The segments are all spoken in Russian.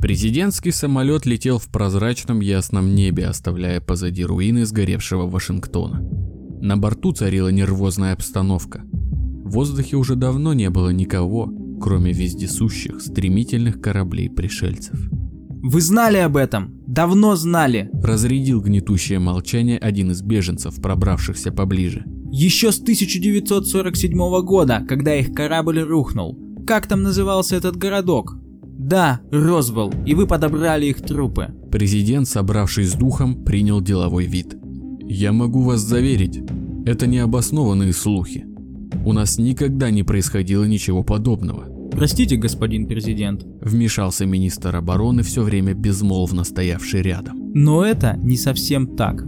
Президентский самолет летел в прозрачном ясном небе, оставляя позади руины сгоревшего Вашингтона. На борту царила нервозная обстановка. В воздухе уже давно не было никого, кроме вездесущих, стремительных кораблей пришельцев. Вы знали об этом? Давно знали. Разрядил гнетущее молчание один из беженцев, пробравшихся поближе. Еще с 1947 года, когда их корабль рухнул. Как там назывался этот городок? Да, Розвелл, и вы подобрали их трупы. Президент, собравшись с духом, принял деловой вид. Я могу вас заверить, это необоснованные слухи. У нас никогда не происходило ничего подобного. Простите, господин президент. Вмешался министр обороны, все время безмолвно стоявший рядом. Но это не совсем так.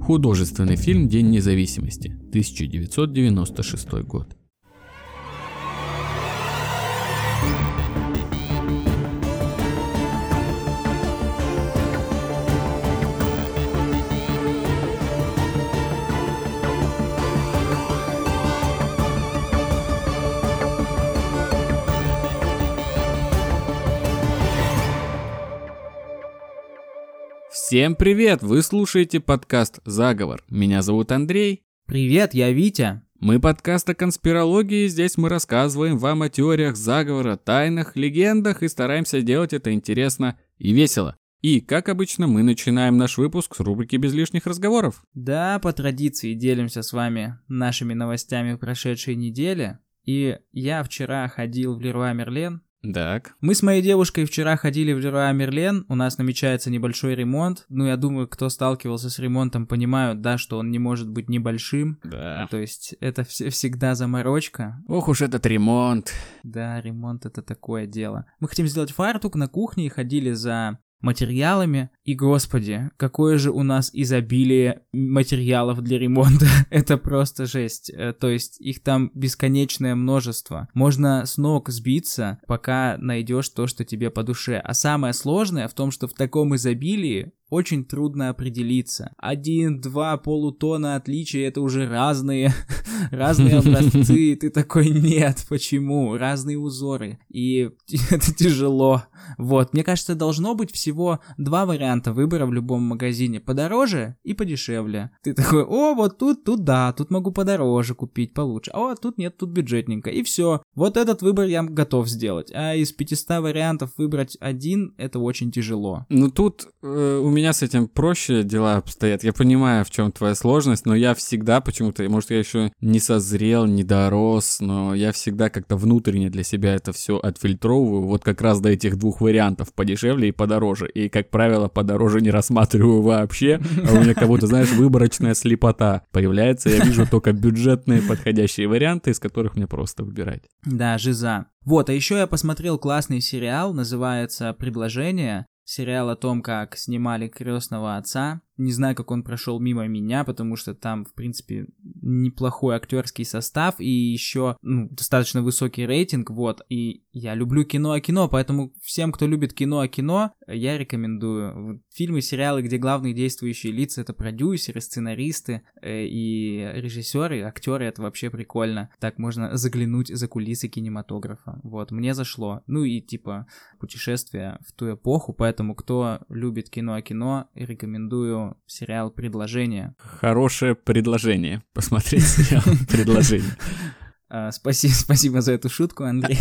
Художественный фильм «День независимости», 1996 год. Всем привет! Вы слушаете подкаст «Заговор». Меня зовут Андрей. Привет, я Витя. Мы подкаст о конспирологии, здесь мы рассказываем вам о теориях заговора, тайнах, легендах и стараемся делать это интересно и весело. И, как обычно, мы начинаем наш выпуск с рубрики «Без лишних разговоров». Да, по традиции делимся с вами нашими новостями прошедшей недели. И я вчера ходил в Леруа Мерлен, так. Мы с моей девушкой вчера ходили в Леруа Мерлен, у нас намечается небольшой ремонт. Ну, я думаю, кто сталкивался с ремонтом, понимают, да, что он не может быть небольшим. Да. То есть это вс- всегда заморочка. Ох уж этот ремонт. Да, ремонт это такое дело. Мы хотим сделать фартук на кухне и ходили за материалами. И, господи, какое же у нас изобилие материалов для ремонта. Это просто жесть. Э, то есть их там бесконечное множество. Можно с ног сбиться, пока найдешь то, что тебе по душе. А самое сложное в том, что в таком изобилии очень трудно определиться. Один-два полутона отличия это уже разные, разные образцы. Ты такой, нет, почему? Разные узоры. И это тяжело. Вот, мне кажется, должно быть всего два варианта выбора в любом магазине. Подороже и подешевле. Ты такой, о, вот тут, тут да, тут могу подороже купить, получше. О, тут нет, тут бюджетненько. И все. Вот этот выбор я готов сделать. А из 500 вариантов выбрать один, это очень тяжело. Ну тут э, у меня с этим проще дела обстоят. Я понимаю, в чем твоя сложность, но я всегда почему-то, может, я еще не созрел, не дорос, но я всегда как-то внутренне для себя это все отфильтровываю. Вот как раз до этих двух вариантов, подешевле и подороже. И, как правило, подороже не рассматриваю вообще, а у меня как будто, знаешь, выборочная слепота появляется. Я вижу только бюджетные подходящие варианты, из которых мне просто выбирать. Да, жиза. Вот, а еще я посмотрел классный сериал, называется «Предложение» сериал о том, как снимали крестного отца. Не знаю, как он прошел мимо меня, потому что там, в принципе, неплохой актерский состав и еще ну, достаточно высокий рейтинг, вот. И я люблю кино о кино, поэтому всем, кто любит кино о кино, я рекомендую. Фильмы, сериалы, где главные действующие лица это продюсеры, сценаристы э, и режиссеры, актеры, это вообще прикольно. Так можно заглянуть за кулисы кинематографа. Вот, мне зашло. Ну и типа путешествие в ту эпоху, поэтому кто любит кино о кино, рекомендую сериал «Предложение». Хорошее предложение. Посмотреть сериал «Предложение». А, спасибо, спасибо за эту шутку, Андрей.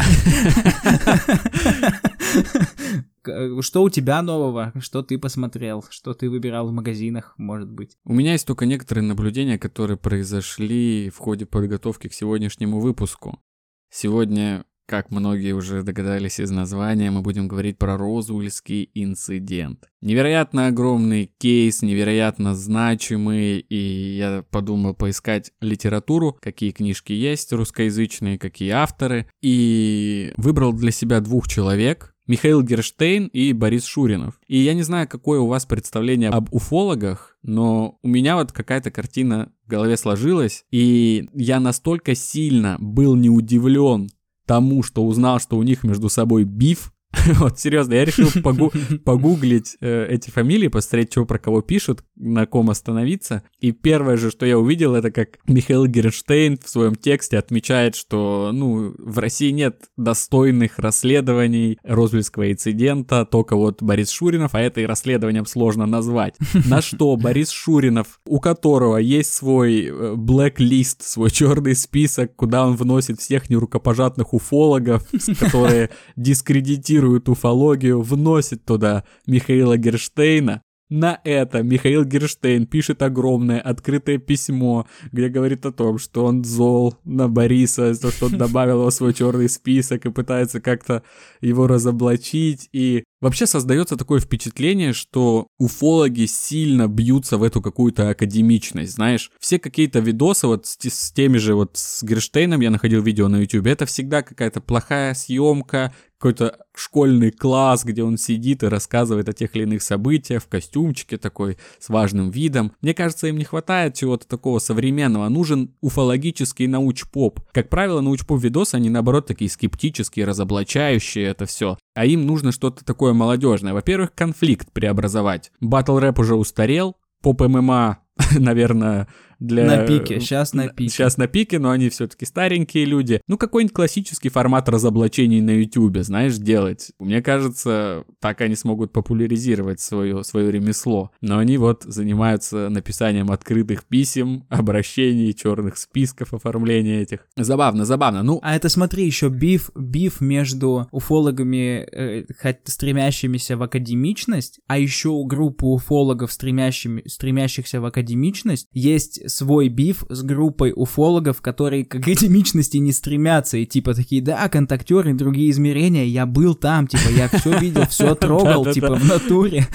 Что у тебя нового? Что ты посмотрел? Что ты выбирал в магазинах, может быть? У меня есть только некоторые наблюдения, которые произошли в ходе подготовки к сегодняшнему выпуску. Сегодня как многие уже догадались из названия, мы будем говорить про Розуэльский инцидент. Невероятно огромный кейс, невероятно значимый, и я подумал поискать литературу, какие книжки есть русскоязычные, какие авторы, и выбрал для себя двух человек, Михаил Герштейн и Борис Шуринов. И я не знаю, какое у вас представление об уфологах, но у меня вот какая-то картина в голове сложилась, и я настолько сильно был не удивлен тому, что узнал, что у них между собой биф, вот, серьезно, я решил погу- погуглить э, эти фамилии, посмотреть, что про кого пишут. На ком остановиться. И первое же, что я увидел, это как Михаил Гернштейн в своем тексте отмечает, что, ну, в России нет достойных расследований Розвельского инцидента, только вот Борис Шуринов, а это и расследованием сложно назвать. На что Борис Шуринов, у которого есть свой э, блэк-лист, свой черный список, куда он вносит всех нерукопожатных уфологов, которые дискредитируют уфологию, вносит туда Михаила Герштейна, на это Михаил Герштейн пишет огромное открытое письмо, где говорит о том, что он зол на Бориса, то, что он добавил его в свой черный список и пытается как-то его разоблачить. И вообще создается такое впечатление, что уфологи сильно бьются в эту какую-то академичность, знаешь. Все какие-то видосы вот с, с теми же вот с Герштейном я находил видео на YouTube, это всегда какая-то плохая съемка, какой-то школьный класс, где он сидит и рассказывает о тех или иных событиях в костюмчике такой, с важным видом. Мне кажется, им не хватает чего-то такого современного. Нужен уфологический научпоп. Как правило, научпоп видосы, они наоборот такие скептические, разоблачающие это все. А им нужно что-то такое молодежное. Во-первых, конфликт преобразовать. Батл рэп уже устарел, поп ММА, наверное, для... На пике, сейчас на пике. Сейчас на пике, но они все-таки старенькие люди. Ну, какой-нибудь классический формат разоблачений на YouTube, знаешь, делать. Мне кажется, так они смогут популяризировать свое, свое ремесло. Но они вот занимаются написанием открытых писем, обращений, черных списков оформления этих. Забавно, забавно. Ну, а это смотри, еще биф, биф между уфологами, э, стремящимися в академичность, а еще у группы уфологов, стремящими, стремящихся в академичность, есть свой биф с группой уфологов, которые к академичности не стремятся, и типа такие, да, контактеры, другие измерения, я был там, типа, я все видел, все трогал, типа, в натуре.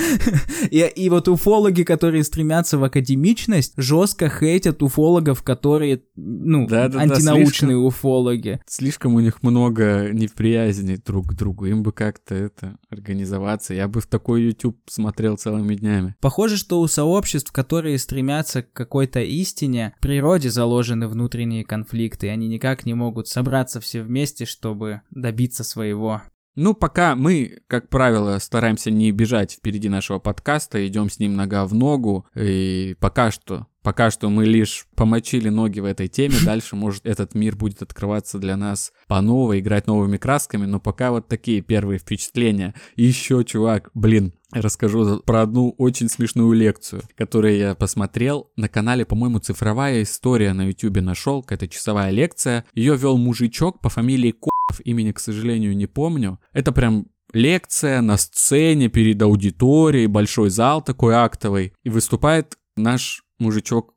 И, вот уфологи, которые стремятся в академичность, жестко хейтят уфологов, которые, ну, антинаучные уфологи. Слишком у них много неприязни друг к другу, им бы как-то это организоваться. Я бы в такой YouTube смотрел целыми днями. Похоже, что у сообществ, которые стремятся к какой-то истине, истине в природе заложены внутренние конфликты, и они никак не могут собраться все вместе, чтобы добиться своего. Ну, пока мы, как правило, стараемся не бежать впереди нашего подкаста, идем с ним нога в ногу, и пока что Пока что мы лишь помочили ноги в этой теме, дальше, может, этот мир будет открываться для нас по новой, играть новыми красками, но пока вот такие первые впечатления. И еще, чувак, блин, расскажу про одну очень смешную лекцию, которую я посмотрел на канале, по-моему, «Цифровая история» на ютубе нашел, какая-то часовая лекция. Ее вел мужичок по фамилии Ков, имени, к сожалению, не помню. Это прям лекция на сцене перед аудиторией, большой зал такой актовый, и выступает наш мужичок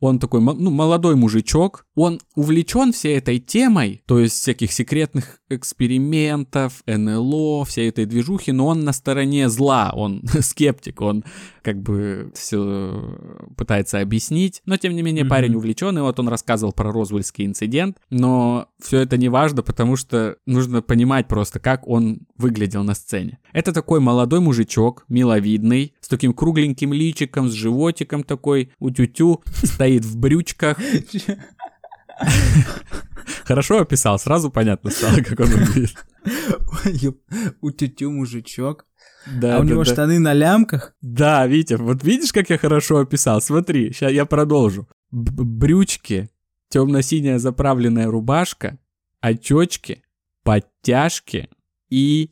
он такой, ну, молодой мужичок, он увлечен всей этой темой, то есть всяких секретных экспериментов, НЛО, всей этой движухи, но он на стороне зла, он скептик, он как бы все пытается объяснить, но тем не менее mm-hmm. парень увлечен, и вот он рассказывал про Розвельский инцидент, но все это не важно, потому что нужно понимать просто, как он выглядел на сцене. Это такой молодой мужичок, миловидный, с таким кругленьким личиком, с животиком такой, утю-тю, стоит в брючках. Хорошо описал, сразу понятно стало, как он выглядит. У тетю мужичок. Да, а у да, него да. штаны на лямках? Да, Витя, вот видишь, как я хорошо описал? Смотри, сейчас я продолжу. Б брючки, темно-синяя заправленная рубашка, очечки, подтяжки и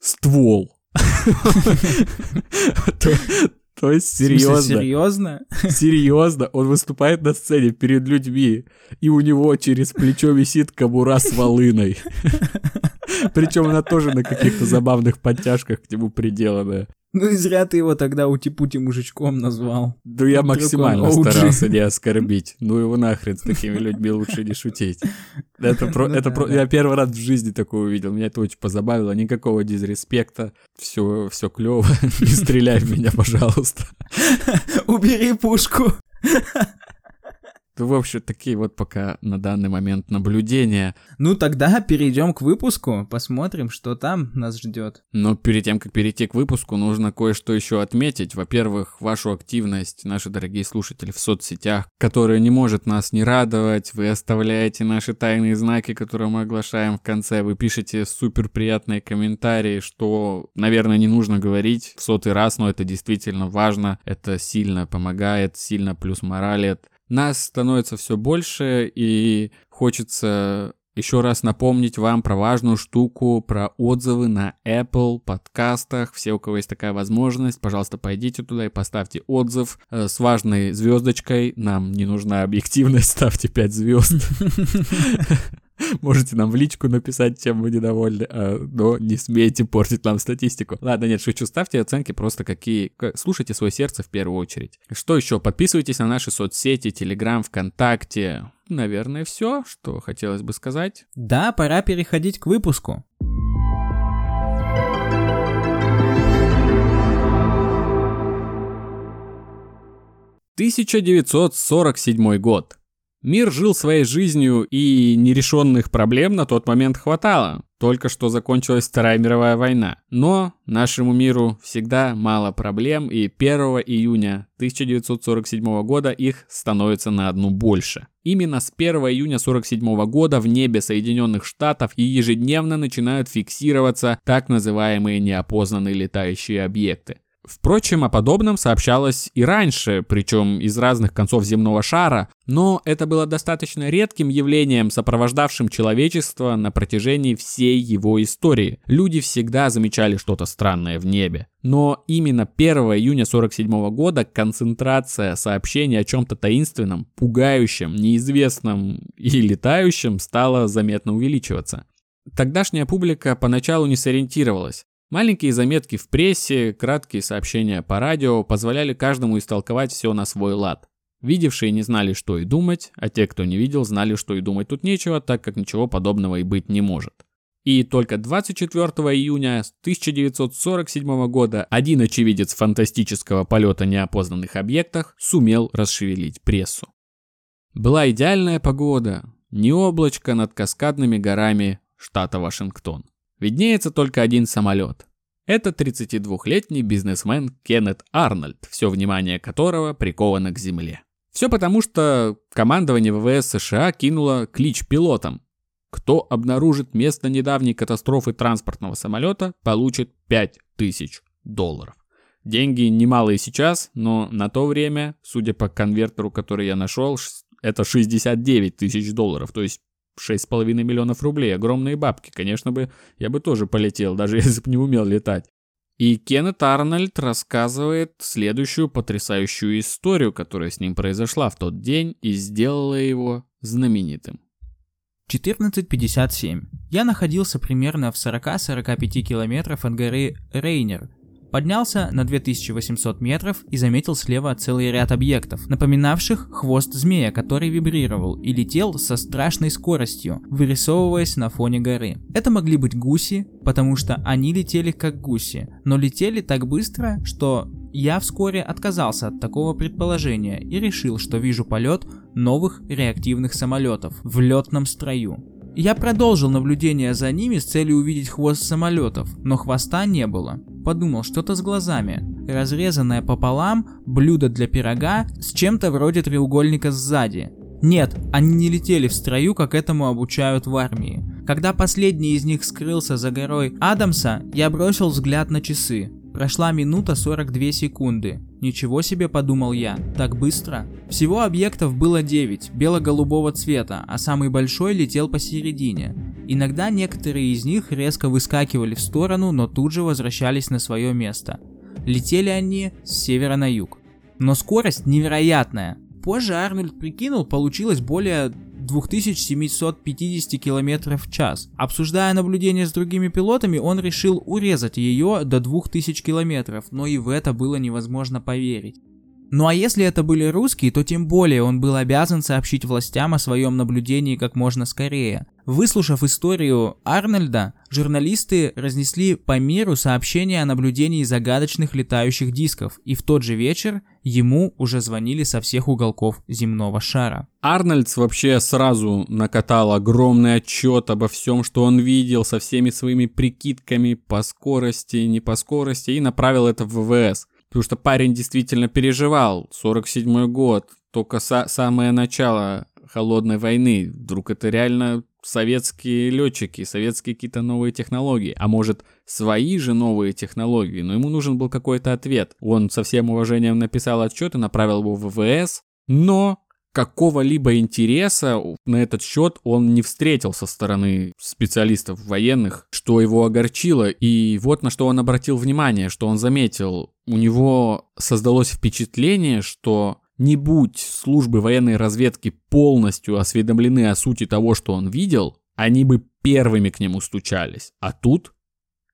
ствол. То есть серьезно. серьезно? Серьезно, он выступает на сцене перед людьми, и у него через плечо висит кобура с волыной. Причем она тоже на каких-то забавных подтяжках к нему приделанная. Ну и зря ты его тогда ути-пути мужичком назвал. Да я максимально старался не оскорбить. Ну его нахрен с такими людьми лучше не шутить. Это про, ну, это да, про, я первый раз в жизни такое увидел. Меня это очень позабавило. Никакого дизреспекта. Все, все клево. Не стреляй в меня, пожалуйста. Убери пушку. В общем, такие вот пока на данный момент наблюдения. Ну тогда перейдем к выпуску, посмотрим, что там нас ждет. Но перед тем, как перейти к выпуску, нужно кое-что еще отметить. Во-первых, вашу активность, наши дорогие слушатели в соцсетях, которая не может нас не радовать. Вы оставляете наши тайные знаки, которые мы оглашаем в конце. Вы пишете супер приятные комментарии, что, наверное, не нужно говорить в сотый раз, но это действительно важно. Это сильно помогает, сильно плюс моралит. Нас становится все больше, и хочется еще раз напомнить вам про важную штуку, про отзывы на Apple подкастах. Все, у кого есть такая возможность, пожалуйста, пойдите туда и поставьте отзыв э, с важной звездочкой. Нам не нужна объективность, ставьте 5 звезд. Можете нам в личку написать, чем вы недовольны, а, но не смейте портить нам статистику. Ладно, нет, шучу, ставьте оценки просто какие... Слушайте свое сердце в первую очередь. Что еще? Подписывайтесь на наши соцсети, Телеграм, ВКонтакте. Наверное, все, что хотелось бы сказать. Да, пора переходить к выпуску. «1947 год. Мир жил своей жизнью, и нерешенных проблем на тот момент хватало. Только что закончилась Вторая мировая война. Но нашему миру всегда мало проблем, и 1 июня 1947 года их становится на одну больше. Именно с 1 июня 1947 года в небе Соединенных Штатов и ежедневно начинают фиксироваться так называемые неопознанные летающие объекты. Впрочем, о подобном сообщалось и раньше, причем из разных концов земного шара, но это было достаточно редким явлением, сопровождавшим человечество на протяжении всей его истории. Люди всегда замечали что-то странное в небе. Но именно 1 июня 1947 года концентрация сообщений о чем-то таинственном, пугающем, неизвестном и летающем стала заметно увеличиваться. Тогдашняя публика поначалу не сориентировалась. Маленькие заметки в прессе, краткие сообщения по радио позволяли каждому истолковать все на свой лад. Видевшие не знали, что и думать, а те, кто не видел, знали, что и думать тут нечего, так как ничего подобного и быть не может. И только 24 июня 1947 года один очевидец фантастического полета неопознанных объектах сумел расшевелить прессу. Была идеальная погода, не облачко над каскадными горами штата Вашингтон виднеется только один самолет. Это 32-летний бизнесмен Кеннет Арнольд, все внимание которого приковано к земле. Все потому, что командование ВВС США кинуло клич пилотам. Кто обнаружит место недавней катастрофы транспортного самолета, получит 5000 долларов. Деньги немалые сейчас, но на то время, судя по конвертеру, который я нашел, это 69 тысяч долларов, то есть 6,5 миллионов рублей, огромные бабки. Конечно бы, я бы тоже полетел, даже если бы не умел летать. И Кеннет Арнольд рассказывает следующую потрясающую историю, которая с ним произошла в тот день и сделала его знаменитым. 14.57. Я находился примерно в 40-45 километров от горы Рейнер, Поднялся на 2800 метров и заметил слева целый ряд объектов, напоминавших хвост змея, который вибрировал и летел со страшной скоростью, вырисовываясь на фоне горы. Это могли быть гуси, потому что они летели как гуси, но летели так быстро, что я вскоре отказался от такого предположения и решил, что вижу полет новых реактивных самолетов в летном строю. Я продолжил наблюдение за ними с целью увидеть хвост самолетов, но хвоста не было. Подумал, что-то с глазами. Разрезанное пополам блюдо для пирога с чем-то вроде треугольника сзади. Нет, они не летели в строю, как этому обучают в армии. Когда последний из них скрылся за горой Адамса, я бросил взгляд на часы. Прошла минута 42 секунды. Ничего себе, подумал я, так быстро. Всего объектов было 9, бело-голубого цвета, а самый большой летел посередине. Иногда некоторые из них резко выскакивали в сторону, но тут же возвращались на свое место. Летели они с севера на юг. Но скорость невероятная. Позже Арнольд прикинул, получилось более 2750 км в час. Обсуждая наблюдение с другими пилотами, он решил урезать ее до 2000 км, но и в это было невозможно поверить. Ну а если это были русские, то тем более он был обязан сообщить властям о своем наблюдении как можно скорее. Выслушав историю Арнольда, журналисты разнесли по миру сообщения о наблюдении загадочных летающих дисков, и в тот же вечер ему уже звонили со всех уголков земного шара. Арнольдс вообще сразу накатал огромный отчет обо всем, что он видел, со всеми своими прикидками по скорости, не по скорости, и направил это в ВВС. Потому что парень действительно переживал. 47 год, только са- самое начало холодной войны. Вдруг это реально советские летчики, советские какие-то новые технологии, а может свои же новые технологии, но ему нужен был какой-то ответ. Он со всем уважением написал отчет и направил его в ВВС, но какого-либо интереса на этот счет он не встретил со стороны специалистов военных, что его огорчило. И вот на что он обратил внимание, что он заметил. У него создалось впечатление, что не будь службы военной разведки полностью осведомлены о сути того, что он видел, они бы первыми к нему стучались. А тут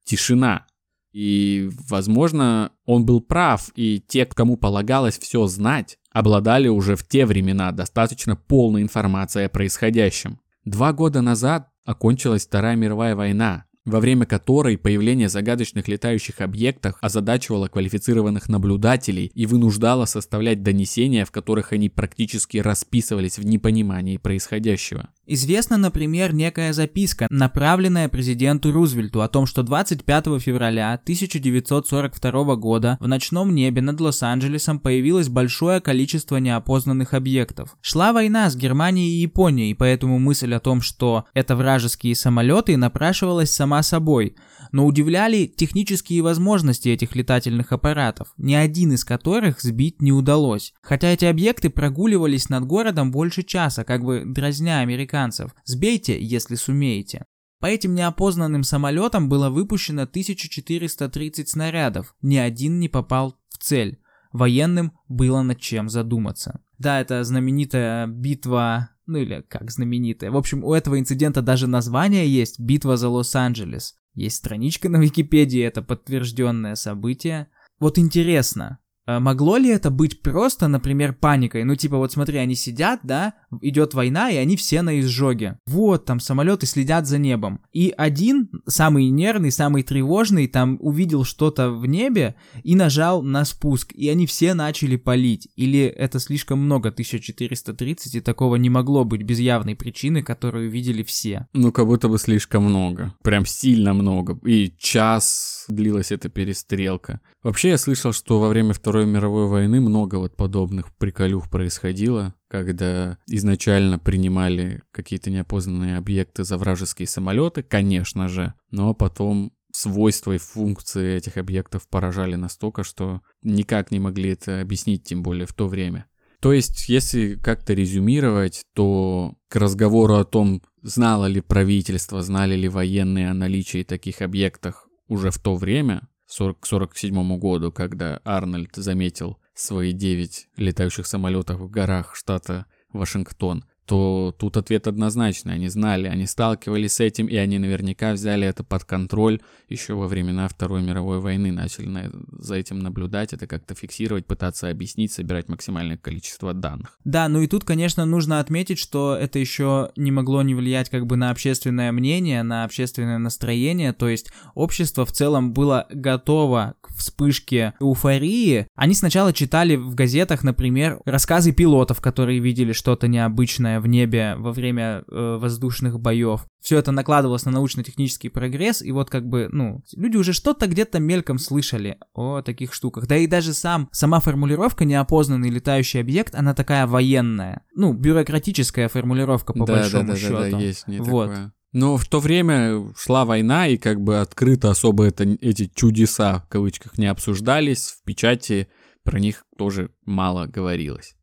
тишина. И, возможно, он был прав, и те, кому полагалось все знать, обладали уже в те времена достаточно полной информацией о происходящем. Два года назад окончилась Вторая мировая война, во время которой появление загадочных летающих объектов озадачивало квалифицированных наблюдателей и вынуждало составлять донесения, в которых они практически расписывались в непонимании происходящего. Известна, например, некая записка, направленная президенту Рузвельту о том, что 25 февраля 1942 года в ночном небе над Лос-Анджелесом появилось большое количество неопознанных объектов. Шла война с Германией и Японией, поэтому мысль о том, что это вражеские самолеты, напрашивалась сама собой. Но удивляли технические возможности этих летательных аппаратов, ни один из которых сбить не удалось. Хотя эти объекты прогуливались над городом больше часа, как бы дразня американцев. Сбейте, если сумеете. По этим неопознанным самолетам было выпущено 1430 снарядов, ни один не попал в цель. Военным было над чем задуматься. Да, это знаменитая битва, ну или как знаменитая. В общем, у этого инцидента даже название есть «Битва за Лос-Анджелес». Есть страничка на Википедии, это подтвержденное событие. Вот интересно, могло ли это быть просто, например, паникой? Ну, типа, вот смотри, они сидят, да, идет война, и они все на изжоге. Вот, там самолеты следят за небом. И один, самый нервный, самый тревожный, там увидел что-то в небе и нажал на спуск, и они все начали палить. Или это слишком много, 1430, и такого не могло быть без явной причины, которую видели все. Ну, как будто бы слишком много. Прям сильно много. И час длилась эта перестрелка. Вообще, я слышал, что во время Второй Второй мировой войны много вот подобных приколюх происходило, когда изначально принимали какие-то неопознанные объекты за вражеские самолеты, конечно же, но потом свойства и функции этих объектов поражали настолько, что никак не могли это объяснить, тем более в то время. То есть, если как-то резюмировать, то к разговору о том, знало ли правительство, знали ли военные о наличии таких объектов уже в то время, 40, к 47 году, когда Арнольд заметил свои 9 летающих самолетов в горах штата Вашингтон то тут ответ однозначный. Они знали, они сталкивались с этим, и они наверняка взяли это под контроль еще во времена Второй мировой войны. Начали на, за этим наблюдать, это как-то фиксировать, пытаться объяснить, собирать максимальное количество данных. Да, ну и тут, конечно, нужно отметить, что это еще не могло не влиять как бы на общественное мнение, на общественное настроение. То есть общество в целом было готово к вспышке эуфории. Они сначала читали в газетах, например, рассказы пилотов, которые видели что-то необычное в небе во время э, воздушных боев. Все это накладывалось на научно-технический прогресс, и вот как бы, ну, люди уже что-то где-то мельком слышали о таких штуках. Да и даже сам, сама формулировка «неопознанный летающий объект», она такая военная. Ну, бюрократическая формулировка, по да, большому да, да, счету. Да, да, есть не вот. такое. Но в то время шла война, и как бы открыто особо это, эти чудеса, в кавычках, не обсуждались. В печати про них тоже мало говорилось.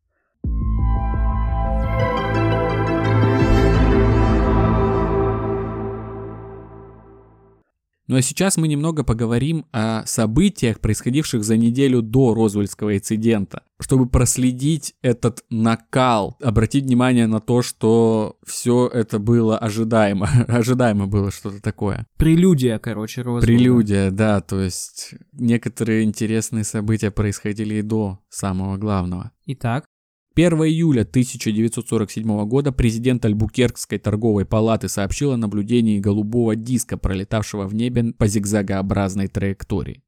Ну а сейчас мы немного поговорим о событиях, происходивших за неделю до Розвельского инцидента, чтобы проследить этот накал, обратить внимание на то, что все это было ожидаемо, ожидаемо было что-то такое. Прелюдия, короче, Розвельда. Прелюдия, да, то есть некоторые интересные события происходили и до самого главного. Итак? 1 июля 1947 года президент Альбукеркской торговой палаты сообщил о наблюдении голубого диска, пролетавшего в небе по зигзагообразной траектории.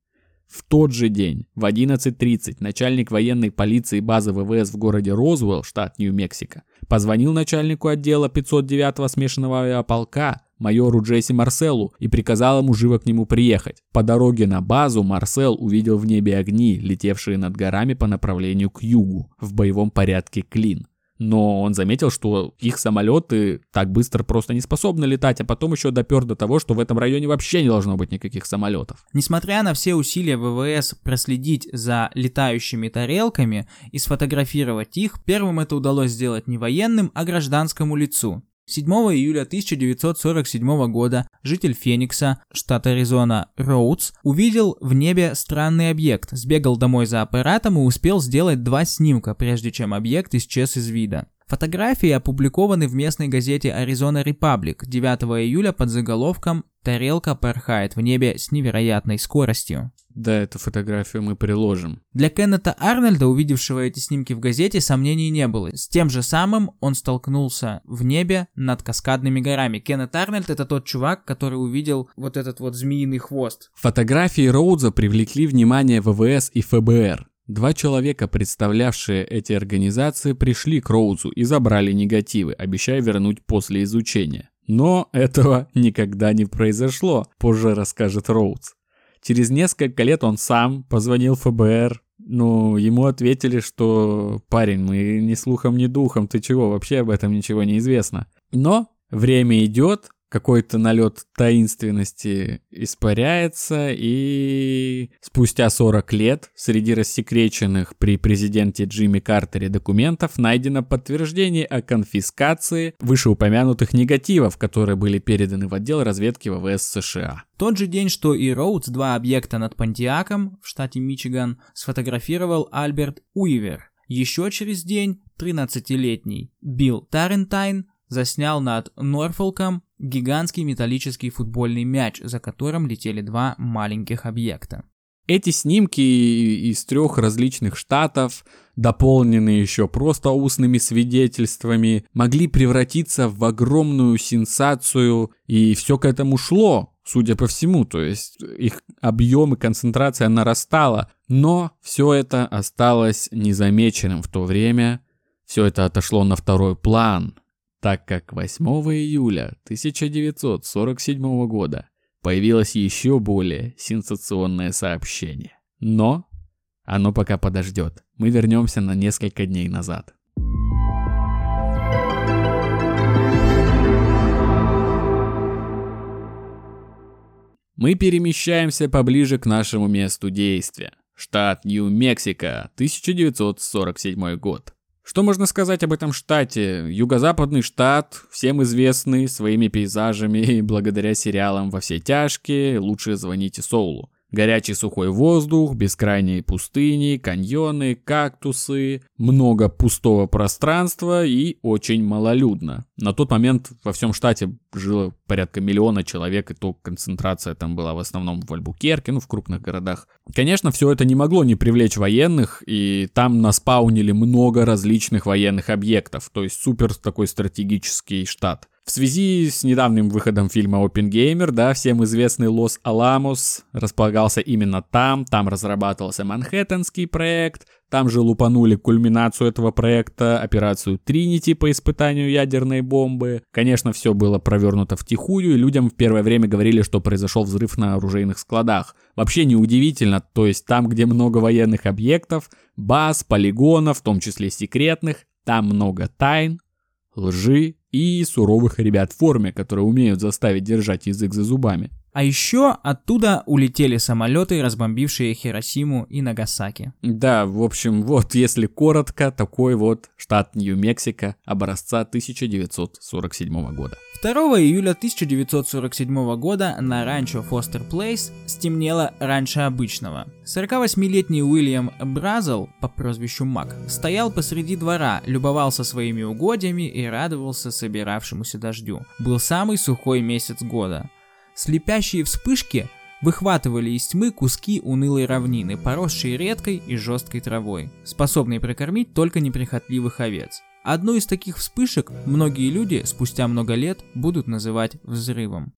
В тот же день, в 11.30, начальник военной полиции базы ВВС в городе Розуэлл, штат Нью-Мексико, позвонил начальнику отдела 509-го смешанного авиаполка майору Джесси Марселу и приказал ему живо к нему приехать. По дороге на базу Марсел увидел в небе огни, летевшие над горами по направлению к югу, в боевом порядке клин но он заметил, что их самолеты так быстро просто не способны летать, а потом еще допер до того, что в этом районе вообще не должно быть никаких самолетов. Несмотря на все усилия ВВС проследить за летающими тарелками и сфотографировать их, первым это удалось сделать не военным, а гражданскому лицу. 7 июля 1947 года житель Феникса, штат Аризона, Роудс, увидел в небе странный объект, сбегал домой за аппаратом и успел сделать два снимка, прежде чем объект исчез из вида. Фотографии опубликованы в местной газете Arizona Republic 9 июля под заголовком «Тарелка порхает в небе с невероятной скоростью». Да, эту фотографию мы приложим. Для Кеннета Арнольда, увидевшего эти снимки в газете, сомнений не было. С тем же самым он столкнулся в небе над каскадными горами. Кеннет Арнольд это тот чувак, который увидел вот этот вот змеиный хвост. Фотографии Роудза привлекли внимание ВВС и ФБР. Два человека, представлявшие эти организации, пришли к Роузу и забрали негативы, обещая вернуть после изучения. Но этого никогда не произошло, позже расскажет Роуз. Через несколько лет он сам позвонил ФБР, но ему ответили, что «Парень, мы ни слухом, ни духом, ты чего, вообще об этом ничего не известно». Но время идет, какой-то налет таинственности испаряется, и спустя 40 лет среди рассекреченных при президенте Джимми Картере документов найдено подтверждение о конфискации вышеупомянутых негативов, которые были переданы в отдел разведки ВВС США. Тот же день, что и Роудс, два объекта над Пантиаком в штате Мичиган, сфотографировал Альберт Уивер. Еще через день 13-летний Билл Тарентайн заснял над Норфолком гигантский металлический футбольный мяч, за которым летели два маленьких объекта. Эти снимки из трех различных штатов, дополненные еще просто устными свидетельствами, могли превратиться в огромную сенсацию, и все к этому шло, судя по всему, то есть их объем и концентрация нарастала, но все это осталось незамеченным в то время, все это отошло на второй план, так как 8 июля 1947 года появилось еще более сенсационное сообщение. Но оно пока подождет. Мы вернемся на несколько дней назад. Мы перемещаемся поближе к нашему месту действия. Штат Нью-Мексико, 1947 год. Что можно сказать об этом штате? Юго-западный штат, всем известный своими пейзажами и благодаря сериалам «Во все тяжкие», «Лучше звоните Соулу». Горячий сухой воздух, бескрайние пустыни, каньоны, кактусы, много пустого пространства и очень малолюдно. На тот момент во всем штате жило порядка миллиона человек, и то концентрация там была в основном в Альбукерке, ну в крупных городах. Конечно, все это не могло не привлечь военных, и там наспаунили много различных военных объектов, то есть супер такой стратегический штат. В связи с недавним выходом фильма Опенгеймер, да, всем известный Лос-Аламос располагался именно там, там разрабатывался Манхэттенский проект, там же лупанули кульминацию этого проекта, операцию Тринити по испытанию ядерной бомбы. Конечно, все было провернуто втихую, и людям в первое время говорили, что произошел взрыв на оружейных складах. Вообще неудивительно, то есть там, где много военных объектов, баз, полигонов, в том числе секретных, там много тайн, лжи и суровых ребят в форме, которые умеют заставить держать язык за зубами. А еще оттуда улетели самолеты, разбомбившие Хиросиму и Нагасаки. Да, в общем, вот если коротко, такой вот штат Нью-Мексико образца 1947 года. 2 июля 1947 года на ранчо Фостер Плейс стемнело раньше обычного. 48-летний Уильям Бразел по прозвищу Мак стоял посреди двора, любовался своими угодьями и радовался собиравшемуся дождю. Был самый сухой месяц года. Слепящие вспышки выхватывали из тьмы куски унылой равнины, поросшие редкой и жесткой травой, способные прокормить только неприхотливых овец. Одну из таких вспышек многие люди спустя много лет будут называть взрывом.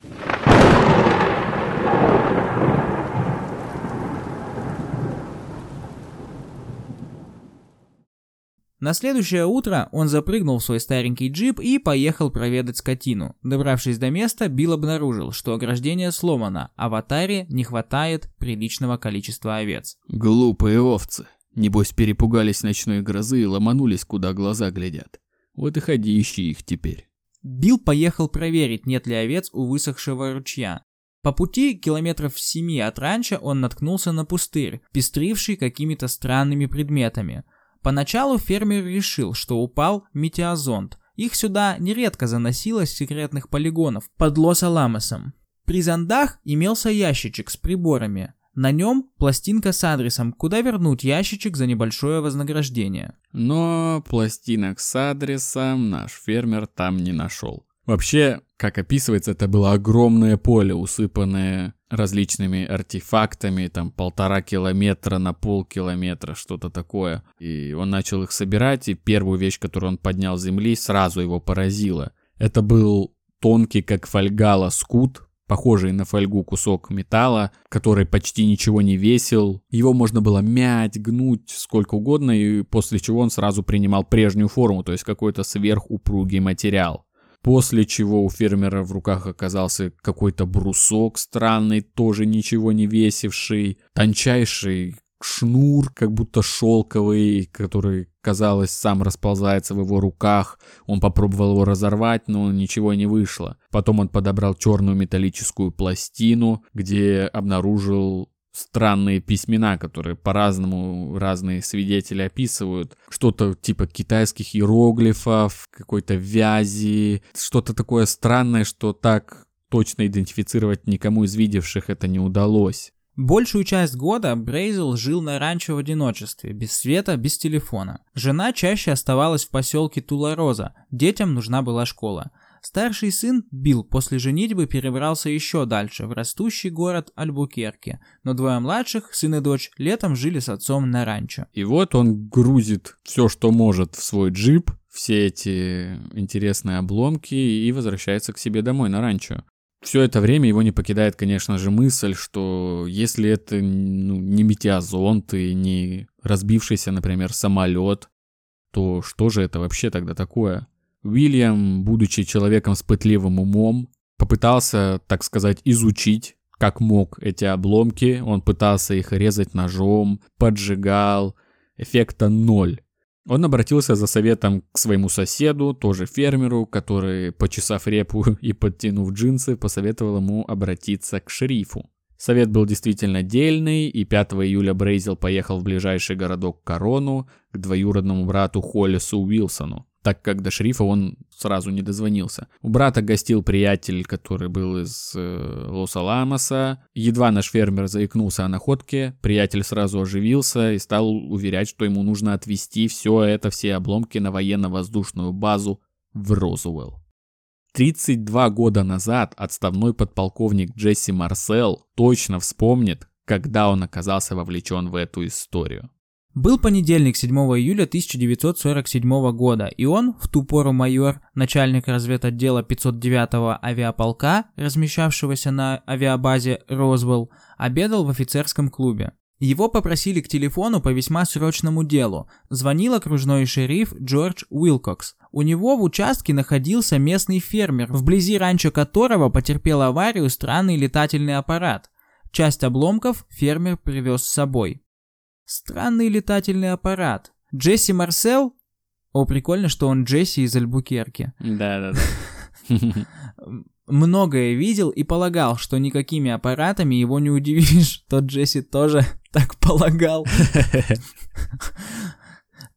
На следующее утро он запрыгнул в свой старенький джип и поехал проведать скотину. Добравшись до места, Билл обнаружил, что ограждение сломано, а в атаре не хватает приличного количества овец. Глупые овцы. Небось перепугались ночной грозы и ломанулись, куда глаза глядят. Вот и ходи ищи их теперь. Билл поехал проверить, нет ли овец у высохшего ручья. По пути километров семи от ранчо он наткнулся на пустырь, пестривший какими-то странными предметами. Поначалу фермер решил, что упал метеозонд. Их сюда нередко заносило с секретных полигонов под Лос-Аламосом. При зондах имелся ящичек с приборами. На нем пластинка с адресом, куда вернуть ящичек за небольшое вознаграждение. Но пластинок с адресом наш фермер там не нашел. Вообще, как описывается, это было огромное поле, усыпанное различными артефактами, там полтора километра на полкилометра, что-то такое. И он начал их собирать, и первую вещь, которую он поднял с земли, сразу его поразило. Это был тонкий, как фольга, лоскут, похожий на фольгу кусок металла, который почти ничего не весил. Его можно было мять, гнуть сколько угодно, и после чего он сразу принимал прежнюю форму, то есть какой-то сверхупругий материал. После чего у фермера в руках оказался какой-то брусок странный, тоже ничего не весивший, тончайший шнур, как будто шелковый, который, казалось, сам расползается в его руках. Он попробовал его разорвать, но ничего не вышло. Потом он подобрал черную металлическую пластину, где обнаружил странные письмена, которые по-разному разные свидетели описывают. Что-то типа китайских иероглифов, какой-то вязи, что-то такое странное, что так точно идентифицировать никому из видевших это не удалось. Большую часть года Брейзел жил на ранчо в одиночестве, без света, без телефона. Жена чаще оставалась в поселке Тулароза, детям нужна была школа. Старший сын Билл после женитьбы перебрался еще дальше, в растущий город Альбукерке, но двое младших, сын и дочь, летом жили с отцом на ранчо. И вот он грузит все, что может в свой джип, все эти интересные обломки и возвращается к себе домой на ранчо. Все это время его не покидает, конечно же, мысль, что если это ну, не метеозонт и не разбившийся, например, самолет, то что же это вообще тогда такое? Уильям, будучи человеком с пытливым умом, попытался, так сказать, изучить, как мог эти обломки. Он пытался их резать ножом, поджигал. Эффекта ноль. Он обратился за советом к своему соседу, тоже фермеру, который, почесав репу и подтянув джинсы, посоветовал ему обратиться к шерифу. Совет был действительно дельный, и 5 июля Брейзел поехал в ближайший городок Корону к двоюродному брату Холлису Уилсону так как до шерифа он сразу не дозвонился. У брата гостил приятель, который был из э, Лос-Аламоса. Едва наш фермер заикнулся о находке, приятель сразу оживился и стал уверять, что ему нужно отвезти все это, все обломки на военно-воздушную базу в Розуэлл. 32 года назад отставной подполковник Джесси Марсел точно вспомнит, когда он оказался вовлечен в эту историю. Был понедельник 7 июля 1947 года, и он, в ту пору майор, начальник разведотдела 509-го авиаполка, размещавшегося на авиабазе Розвелл, обедал в офицерском клубе. Его попросили к телефону по весьма срочному делу. Звонил окружной шериф Джордж Уилкокс. У него в участке находился местный фермер, вблизи ранчо которого потерпел аварию странный летательный аппарат. Часть обломков фермер привез с собой. Странный летательный аппарат. Джесси Марсел? О, прикольно, что он Джесси из Альбукерки. Да-да-да. Многое видел и полагал, что никакими аппаратами его не удивишь. Тот Джесси тоже так полагал.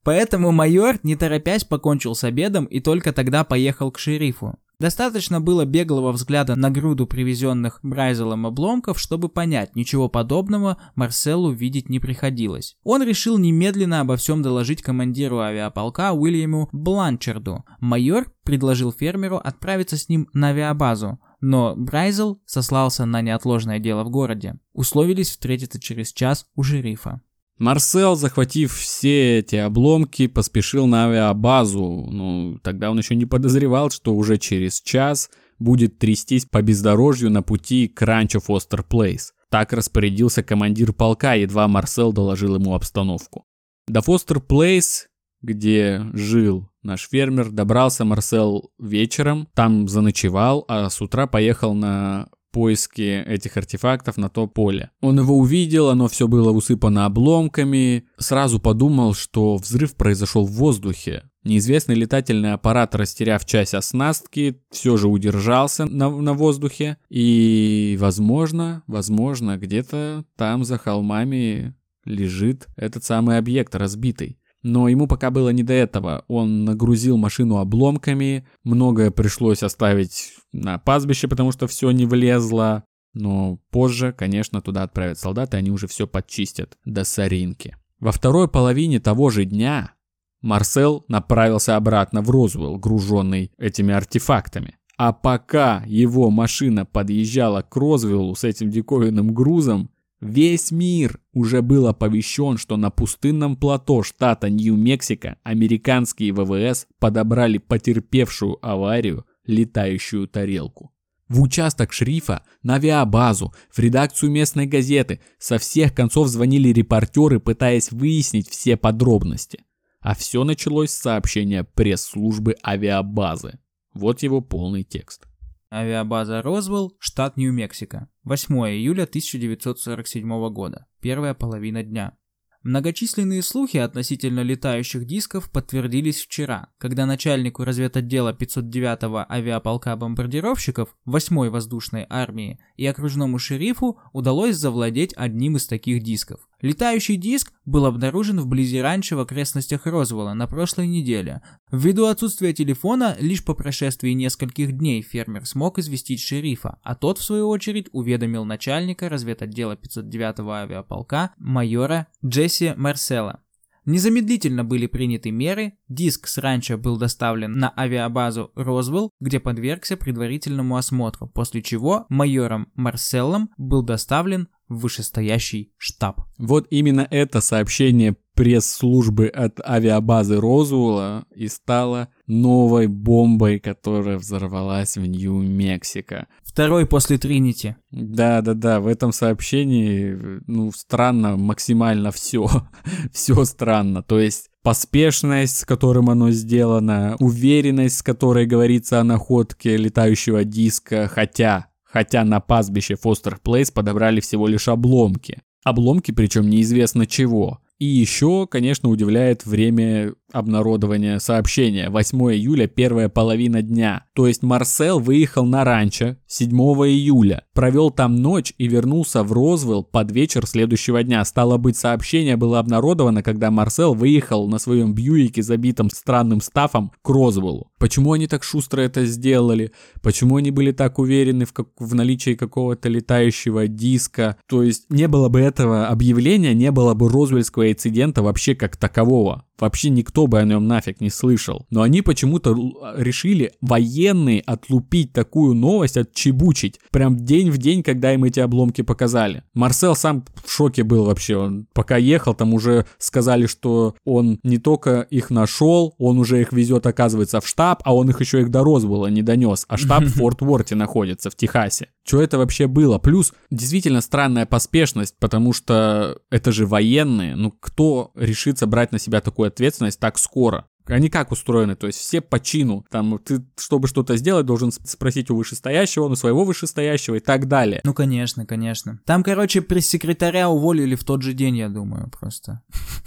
Поэтому майор, не торопясь, покончил с обедом и только тогда поехал к шерифу. Достаточно было беглого взгляда на груду привезенных Брайзелом обломков, чтобы понять, ничего подобного Марселу видеть не приходилось. Он решил немедленно обо всем доложить командиру авиаполка Уильяму Бланчарду. Майор предложил фермеру отправиться с ним на авиабазу, но Брайзел сослался на неотложное дело в городе. Условились встретиться через час у шерифа. Марсел, захватив все эти обломки, поспешил на авиабазу. Ну, тогда он еще не подозревал, что уже через час будет трястись по бездорожью на пути к ранчо Фостер Плейс. Так распорядился командир полка, едва Марсел доложил ему обстановку. До Фостер Плейс, где жил наш фермер, добрался Марсел вечером, там заночевал, а с утра поехал на поиски этих артефактов на то поле. Он его увидел, оно все было усыпано обломками, сразу подумал, что взрыв произошел в воздухе. Неизвестный летательный аппарат, растеряв часть оснастки, все же удержался на, на воздухе. И, возможно, возможно, где-то там за холмами лежит этот самый объект разбитый. Но ему пока было не до этого. Он нагрузил машину обломками, многое пришлось оставить на пастбище, потому что все не влезло. Но позже, конечно, туда отправят солдаты, они уже все подчистят до соринки. Во второй половине того же дня Марсел направился обратно в Розвелл, груженный этими артефактами. А пока его машина подъезжала к Розвиллу с этим диковинным грузом, Весь мир уже был оповещен, что на пустынном плато штата Нью-Мексико американские ВВС подобрали потерпевшую аварию летающую тарелку. В участок шрифа, на авиабазу, в редакцию местной газеты со всех концов звонили репортеры, пытаясь выяснить все подробности. А все началось с сообщения пресс-службы авиабазы. Вот его полный текст. Авиабаза Розвелл, штат Нью-Мексико. 8 июля 1947 года. Первая половина дня. Многочисленные слухи относительно летающих дисков подтвердились вчера, когда начальнику разведотдела 509-го авиаполка бомбардировщиков 8-й воздушной армии и окружному шерифу удалось завладеть одним из таких дисков. Летающий диск был обнаружен вблизи раньше в окрестностях Розвелла на прошлой неделе. Ввиду отсутствия телефона, лишь по прошествии нескольких дней фермер смог известить шерифа, а тот, в свою очередь, уведомил начальника разведотдела 509-го авиаполка майора Джесси Марсела. Незамедлительно были приняты меры, диск с ранчо был доставлен на авиабазу Розвелл, где подвергся предварительному осмотру, после чего майором Марселлом был доставлен вышестоящий штаб. Вот именно это сообщение пресс-службы от авиабазы Розуэлла и стало новой бомбой, которая взорвалась в Нью-Мексико. Второй после Тринити. Да-да-да, в этом сообщении, ну, странно максимально все. все странно. То есть поспешность, с которым оно сделано, уверенность, с которой говорится о находке летающего диска, хотя хотя на пастбище Фостер Плейс подобрали всего лишь обломки. Обломки, причем неизвестно чего. И еще, конечно, удивляет время обнародования сообщения. 8 июля, первая половина дня. То есть Марсел выехал на ранчо 7 июля, провел там ночь и вернулся в Розвелл под вечер следующего дня. Стало быть, сообщение было обнародовано, когда Марсел выехал на своем Бьюике, забитом странным стафом, к Розвеллу. Почему они так шустро это сделали? Почему они были так уверены в, как... в наличии какого-то летающего диска? То есть не было бы этого объявления, не было бы Розвельского инцидента вообще как такового. Вообще никто бы о нем нафиг не слышал. Но они почему-то решили военные отлупить такую новость, отчебучить. Прям день в день, когда им эти обломки показали. Марсел сам в шоке был вообще. Он пока ехал, там уже сказали, что он не только их нашел, он уже их везет, оказывается, в штаб, а он их еще их до Розвелла не донес. А штаб в Форт Уорте находится, в Техасе. Что это вообще было? Плюс действительно странная поспешность, потому что это же военные. Ну кто решится брать на себя такую ответственность так скоро? Они как устроены? То есть все по чину. Там ты, чтобы что-то сделать, должен спросить у вышестоящего, у своего вышестоящего и так далее. Ну, конечно, конечно. Там, короче, пресс-секретаря уволили в тот же день, я думаю, просто.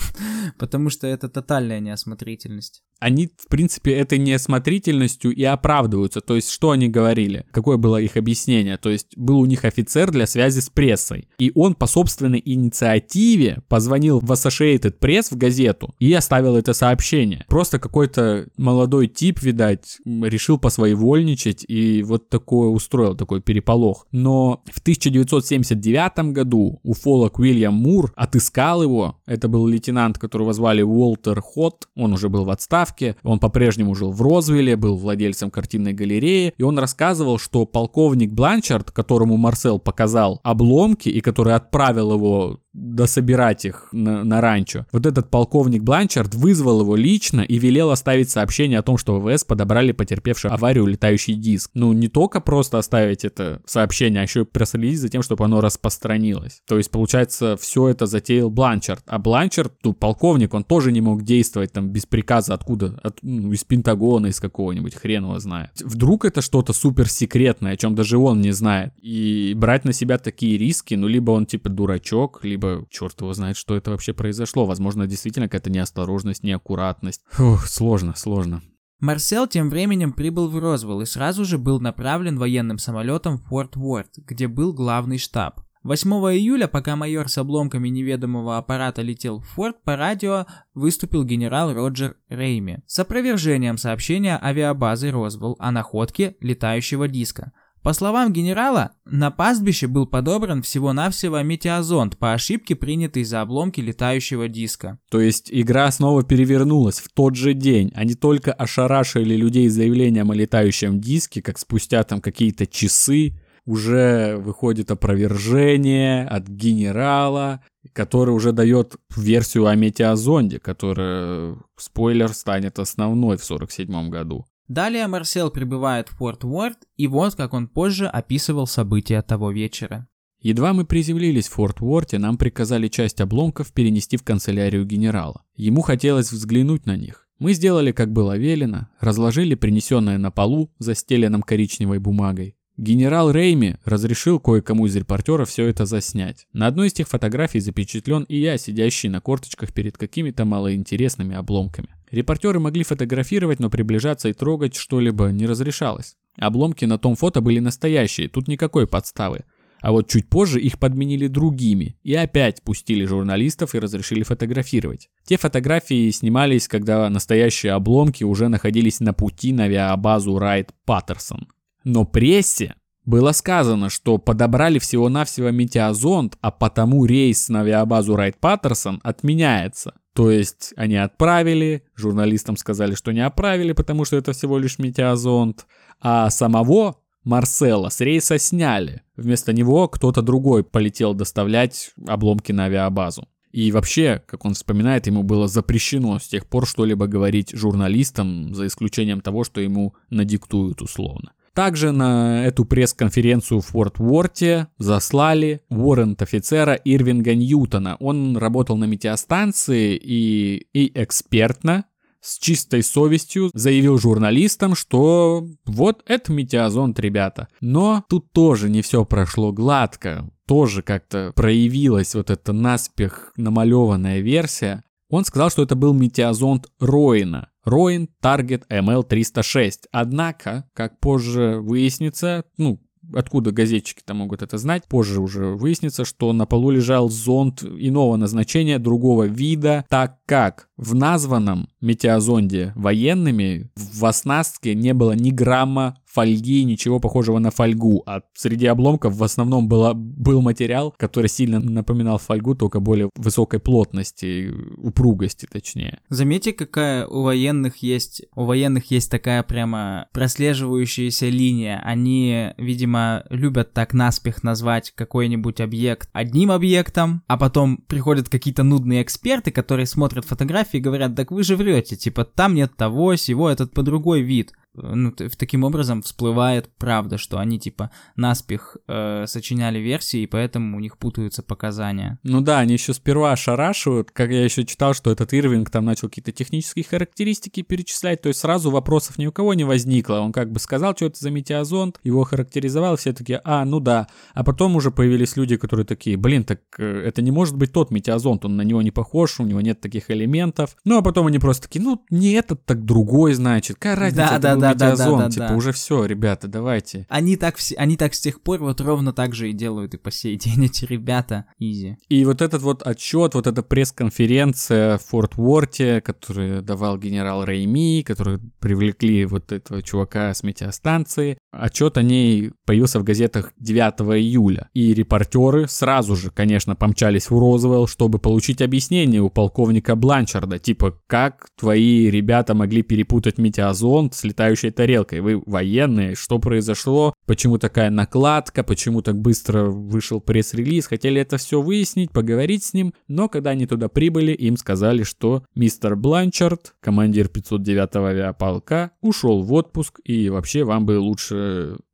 Потому что это тотальная неосмотрительность они, в принципе, этой неосмотрительностью и оправдываются. То есть, что они говорили? Какое было их объяснение? То есть, был у них офицер для связи с прессой. И он по собственной инициативе позвонил в Associated Press в газету и оставил это сообщение. Просто какой-то молодой тип, видать, решил посвоевольничать и вот такое устроил, такой переполох. Но в 1979 году уфолог Уильям Мур отыскал его. Это был лейтенант, которого звали Уолтер Хот. Он уже был в отставке. Он по-прежнему жил в Розвилле, был владельцем картинной галереи, и он рассказывал, что полковник Бланчард, которому Марсел показал обломки и который отправил его дособирать их на, на ранчо. Вот этот полковник Бланчард вызвал его лично и велел оставить сообщение о том, что ВВС подобрали потерпевший аварию летающий диск. Ну, не только просто оставить это сообщение, а еще и проследить за тем, чтобы оно распространилось. То есть, получается, все это затеял Бланчард. А Бланчард, ну, полковник, он тоже не мог действовать там без приказа откуда? От, ну, из Пентагона, из какого-нибудь, хрен его знает. Вдруг это что-то суперсекретное, о чем даже он не знает. И брать на себя такие риски, ну, либо он типа дурачок, либо черт его знает, что это вообще произошло. Возможно, действительно какая-то неосторожность, неаккуратность. Фух, сложно, сложно. Марсел тем временем прибыл в Розвелл и сразу же был направлен военным самолетом в Форт Уорд, где был главный штаб. 8 июля, пока майор с обломками неведомого аппарата летел в форт, по радио выступил генерал Роджер Рейми с опровержением сообщения авиабазы Розвелл о находке летающего диска. По словам генерала, на пастбище был подобран всего-навсего метеозонд, по ошибке принятый за обломки летающего диска. То есть игра снова перевернулась в тот же день. Они только ошарашили людей заявлением о летающем диске, как спустя там какие-то часы уже выходит опровержение от генерала, который уже дает версию о метеозонде, которая, спойлер, станет основной в 47 году. Далее Марсел прибывает в Форт Уорд, и вот как он позже описывал события того вечера. Едва мы приземлились в Форт Уорте, нам приказали часть обломков перенести в канцелярию генерала. Ему хотелось взглянуть на них. Мы сделали, как было велено, разложили принесенное на полу, застеленном коричневой бумагой. Генерал Рейми разрешил кое-кому из репортеров все это заснять. На одной из тех фотографий запечатлен и я, сидящий на корточках перед какими-то малоинтересными обломками. Репортеры могли фотографировать, но приближаться и трогать что-либо не разрешалось. Обломки на том фото были настоящие, тут никакой подставы. А вот чуть позже их подменили другими и опять пустили журналистов и разрешили фотографировать. Те фотографии снимались, когда настоящие обломки уже находились на пути на авиабазу Райт Паттерсон. Но прессе было сказано, что подобрали всего-навсего метеозонд, а потому рейс на авиабазу Райт-Паттерсон отменяется. То есть они отправили, журналистам сказали, что не отправили, потому что это всего лишь метеозонд, а самого Марсела с рейса сняли. Вместо него кто-то другой полетел доставлять обломки на авиабазу. И вообще, как он вспоминает, ему было запрещено с тех пор что-либо говорить журналистам, за исключением того, что ему надиктуют условно. Также на эту пресс-конференцию в Форт Уорте заслали воррент-офицера Ирвинга Ньютона. Он работал на метеостанции и, и экспертно, с чистой совестью заявил журналистам, что вот это метеозонд, ребята. Но тут тоже не все прошло гладко. Тоже как-то проявилась вот эта наспех намалеванная версия. Он сказал, что это был метеозонд Роина. Роин Target ML306. Однако, как позже выяснится, ну, откуда газетчики-то могут это знать, позже уже выяснится, что на полу лежал зонд иного назначения, другого вида, так как в названном метеозонде военными в оснастке не было ни грамма фольги, ничего похожего на фольгу. А среди обломков в основном было, был материал, который сильно напоминал фольгу, только более высокой плотности, упругости точнее. Заметьте, какая у военных есть, у военных есть такая прямо прослеживающаяся линия. Они, видимо, любят так наспех назвать какой-нибудь объект одним объектом, а потом приходят какие-то нудные эксперты, которые смотрят фотографии и говорят, так вы же врете, типа там нет того, сего, этот по другой вид ну, таким образом всплывает правда, что они типа наспех э, сочиняли версии, и поэтому у них путаются показания. Ну да, они еще сперва шарашивают, как я еще читал, что этот Ирвинг там начал какие-то технические характеристики перечислять, то есть сразу вопросов ни у кого не возникло. Он как бы сказал, что это за метеозонд, его характеризовал, все такие, а, ну да. А потом уже появились люди, которые такие, блин, так э, это не может быть тот метеозонд, он на него не похож, у него нет таких элементов. Ну а потом они просто такие, ну не этот, так другой, значит, какая разница, да, да, да, да, да, да, типа, да. уже все, ребята, давайте. Они так, они так с тех пор вот ровно так же и делают и по сей день эти ребята, изи. И вот этот вот отчет, вот эта пресс-конференция в Форт Уорте, которую давал генерал Рейми, который привлекли вот этого чувака с метеостанции, Отчет о ней появился в газетах 9 июля. И репортеры сразу же, конечно, помчались в Розвелл, чтобы получить объяснение у полковника Бланчарда. Типа, как твои ребята могли перепутать метеозонд с летающей тарелкой? Вы военные, что произошло? Почему такая накладка? Почему так быстро вышел пресс-релиз? Хотели это все выяснить, поговорить с ним. Но когда они туда прибыли, им сказали, что мистер Бланчард, командир 509-го авиаполка, ушел в отпуск и вообще вам бы лучше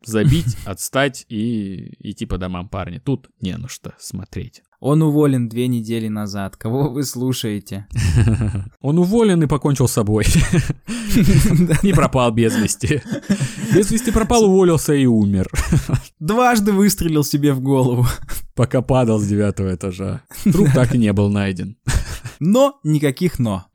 забить, отстать и идти по домам парни. Тут не на что смотреть. Он уволен две недели назад. Кого вы слушаете? Он уволен и покончил с собой. Не пропал без вести. Без вести пропал, уволился и умер. Дважды выстрелил себе в голову. Пока падал с девятого этажа. Труп так и не был найден. Но никаких но.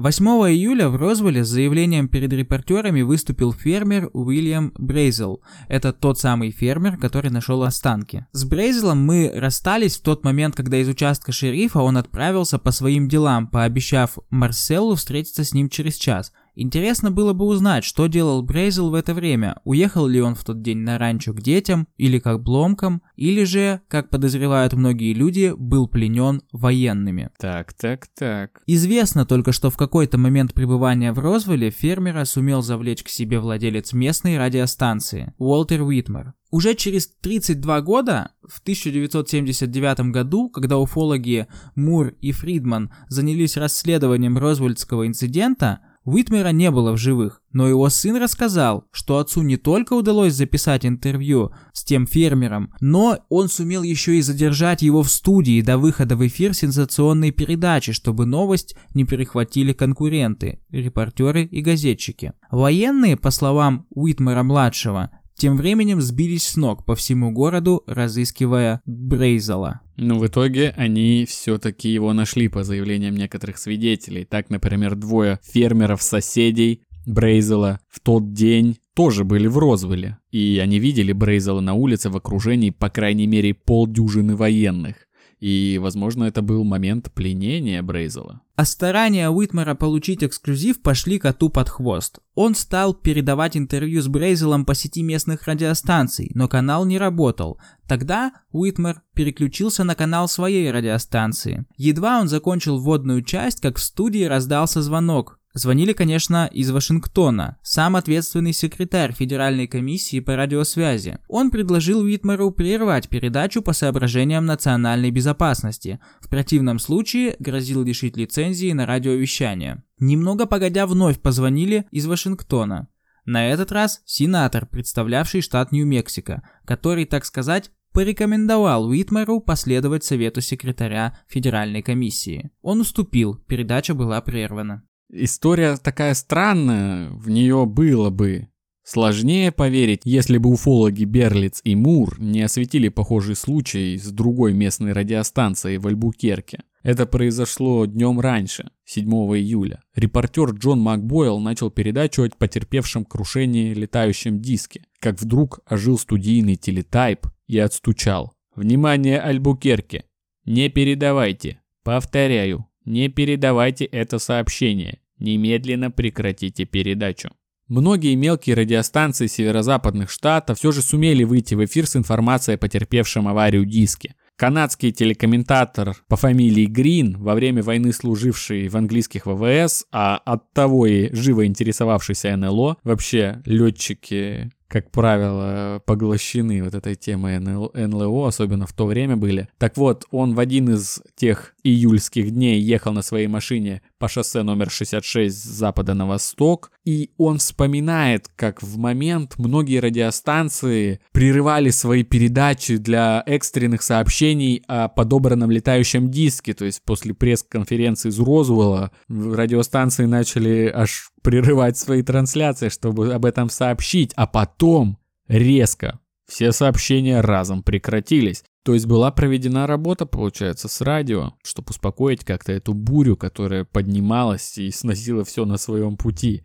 8 июля в Розвилле с заявлением перед репортерами выступил фермер Уильям Брейзел. Это тот самый фермер, который нашел останки. С Брейзелом мы расстались в тот момент, когда из участка шерифа он отправился по своим делам, пообещав Марселу встретиться с ним через час. Интересно было бы узнать, что делал Брейзел в это время. Уехал ли он в тот день на ранчо к детям или как бломкам, или же, как подозревают многие люди, был пленен военными. Так, так, так. Известно только, что в какой-то момент пребывания в Розвилле фермера сумел завлечь к себе владелец местной радиостанции Уолтер Уитмер. Уже через 32 года, в 1979 году, когда уфологи Мур и Фридман занялись расследованием Розвельдского инцидента, Уитмера не было в живых, но его сын рассказал, что отцу не только удалось записать интервью с тем фермером, но он сумел еще и задержать его в студии до выхода в эфир сенсационной передачи, чтобы новость не перехватили конкуренты, репортеры и газетчики. Военные, по словам Уитмера-младшего, тем временем сбились с ног по всему городу, разыскивая Брейзела. Но в итоге они все-таки его нашли по заявлениям некоторых свидетелей. Так, например, двое фермеров-соседей Брейзела в тот день тоже были в Розвилле. И они видели Брейзела на улице в окружении по крайней мере полдюжины военных. И, возможно, это был момент пленения Брейзела. А старания Уитмера получить эксклюзив пошли коту под хвост. Он стал передавать интервью с Брейзелом по сети местных радиостанций, но канал не работал. Тогда Уитмер переключился на канал своей радиостанции. Едва он закончил вводную часть, как в студии раздался звонок. Звонили, конечно, из Вашингтона, сам ответственный секретарь Федеральной комиссии по радиосвязи. Он предложил Уитмеру прервать передачу по соображениям национальной безопасности. В противном случае грозил лишить лицензии на радиовещание. Немного погодя вновь позвонили из Вашингтона. На этот раз сенатор, представлявший штат Нью-Мексико, который, так сказать, порекомендовал Уитмеру последовать совету секретаря Федеральной комиссии. Он уступил, передача была прервана. История такая странная, в нее было бы сложнее поверить, если бы уфологи Берлиц и Мур не осветили похожий случай с другой местной радиостанцией в Альбукерке. Это произошло днем раньше, 7 июля. Репортер Джон Макбойл начал передачу о потерпевшем крушении летающем диске, как вдруг ожил студийный телетайп и отстучал. «Внимание, Альбукерке! Не передавайте! Повторяю, не передавайте это сообщение. Немедленно прекратите передачу. Многие мелкие радиостанции северо-западных штатов все же сумели выйти в эфир с информацией о потерпевшем аварию диске. Канадский телекомментатор по фамилии Грин, во время войны служивший в английских ВВС, а от того и живо интересовавшийся НЛО, вообще летчики как правило, поглощены вот этой темой НЛО, особенно в то время были. Так вот, он в один из тех июльских дней ехал на своей машине по шоссе номер 66 с запада на восток, и он вспоминает, как в момент многие радиостанции прерывали свои передачи для экстренных сообщений о подобранном летающем диске, то есть после пресс-конференции из Розуэлла радиостанции начали аж прерывать свои трансляции, чтобы об этом сообщить, а потом резко все сообщения разом прекратились. То есть была проведена работа, получается, с радио, чтобы успокоить как-то эту бурю, которая поднималась и сносила все на своем пути.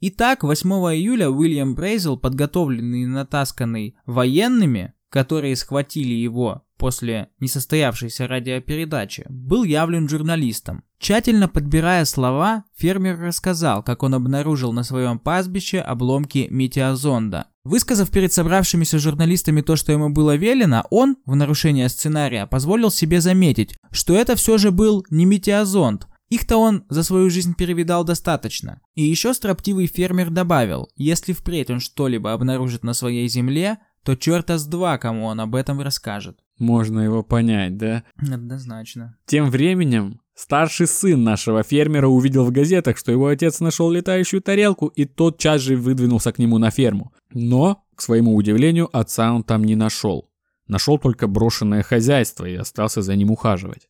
Итак, 8 июля Уильям Брейзел, подготовленный и натасканный военными, которые схватили его после несостоявшейся радиопередачи, был явлен журналистом. Тщательно подбирая слова, фермер рассказал, как он обнаружил на своем пастбище обломки метеозонда. Высказав перед собравшимися журналистами то, что ему было велено, он, в нарушение сценария, позволил себе заметить, что это все же был не метеозонд, их-то он за свою жизнь перевидал достаточно. И еще строптивый фермер добавил, если впредь он что-либо обнаружит на своей земле, то черта с два, кому он об этом расскажет. Можно его понять, да? Однозначно. Тем временем старший сын нашего фермера увидел в газетах, что его отец нашел летающую тарелку и тотчас же выдвинулся к нему на ферму. Но, к своему удивлению, отца он там не нашел. Нашел только брошенное хозяйство и остался за ним ухаживать.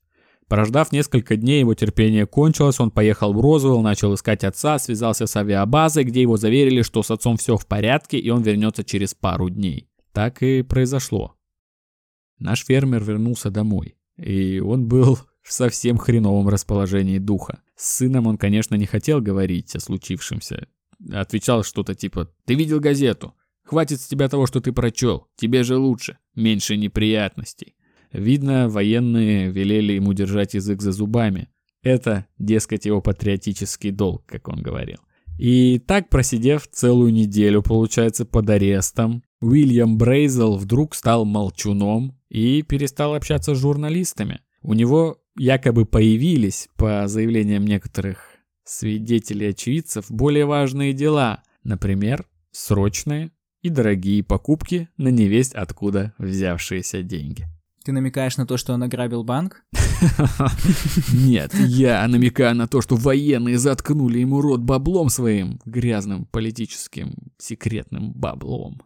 Прождав несколько дней, его терпение кончилось, он поехал в Розуэлл, начал искать отца, связался с авиабазой, где его заверили, что с отцом все в порядке и он вернется через пару дней. Так и произошло. Наш фермер вернулся домой, и он был в совсем хреновом расположении духа. С сыном он, конечно, не хотел говорить о случившемся. Отвечал что-то типа «Ты видел газету? Хватит с тебя того, что ты прочел. Тебе же лучше. Меньше неприятностей». Видно, военные велели ему держать язык за зубами. Это, дескать, его патриотический долг, как он говорил. И так, просидев целую неделю, получается, под арестом, Уильям Брейзел вдруг стал молчуном и перестал общаться с журналистами. У него якобы появились, по заявлениям некоторых свидетелей очевидцев, более важные дела, например, срочные и дорогие покупки на невесть откуда взявшиеся деньги. Ты намекаешь на то, что он ограбил банк? Нет, я намекаю на то, что военные заткнули ему рот баблом своим, грязным политическим секретным баблом.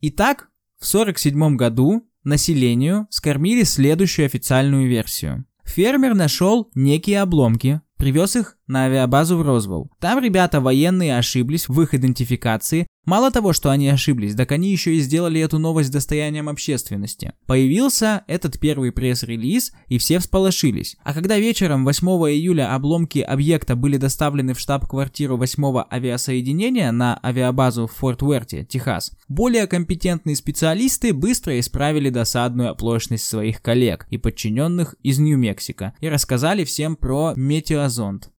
Итак, в 1947 году населению скормили следующую официальную версию. Фермер нашел некие обломки, привез их на авиабазу в Розвелл. Там ребята военные ошиблись в их идентификации. Мало того, что они ошиблись, так они еще и сделали эту новость достоянием общественности. Появился этот первый пресс-релиз, и все всполошились. А когда вечером 8 июля обломки объекта были доставлены в штаб-квартиру 8 авиасоединения на авиабазу в Форт Уэрте, Техас, более компетентные специалисты быстро исправили досадную оплошность своих коллег и подчиненных из Нью-Мексико и рассказали всем про метеозонд.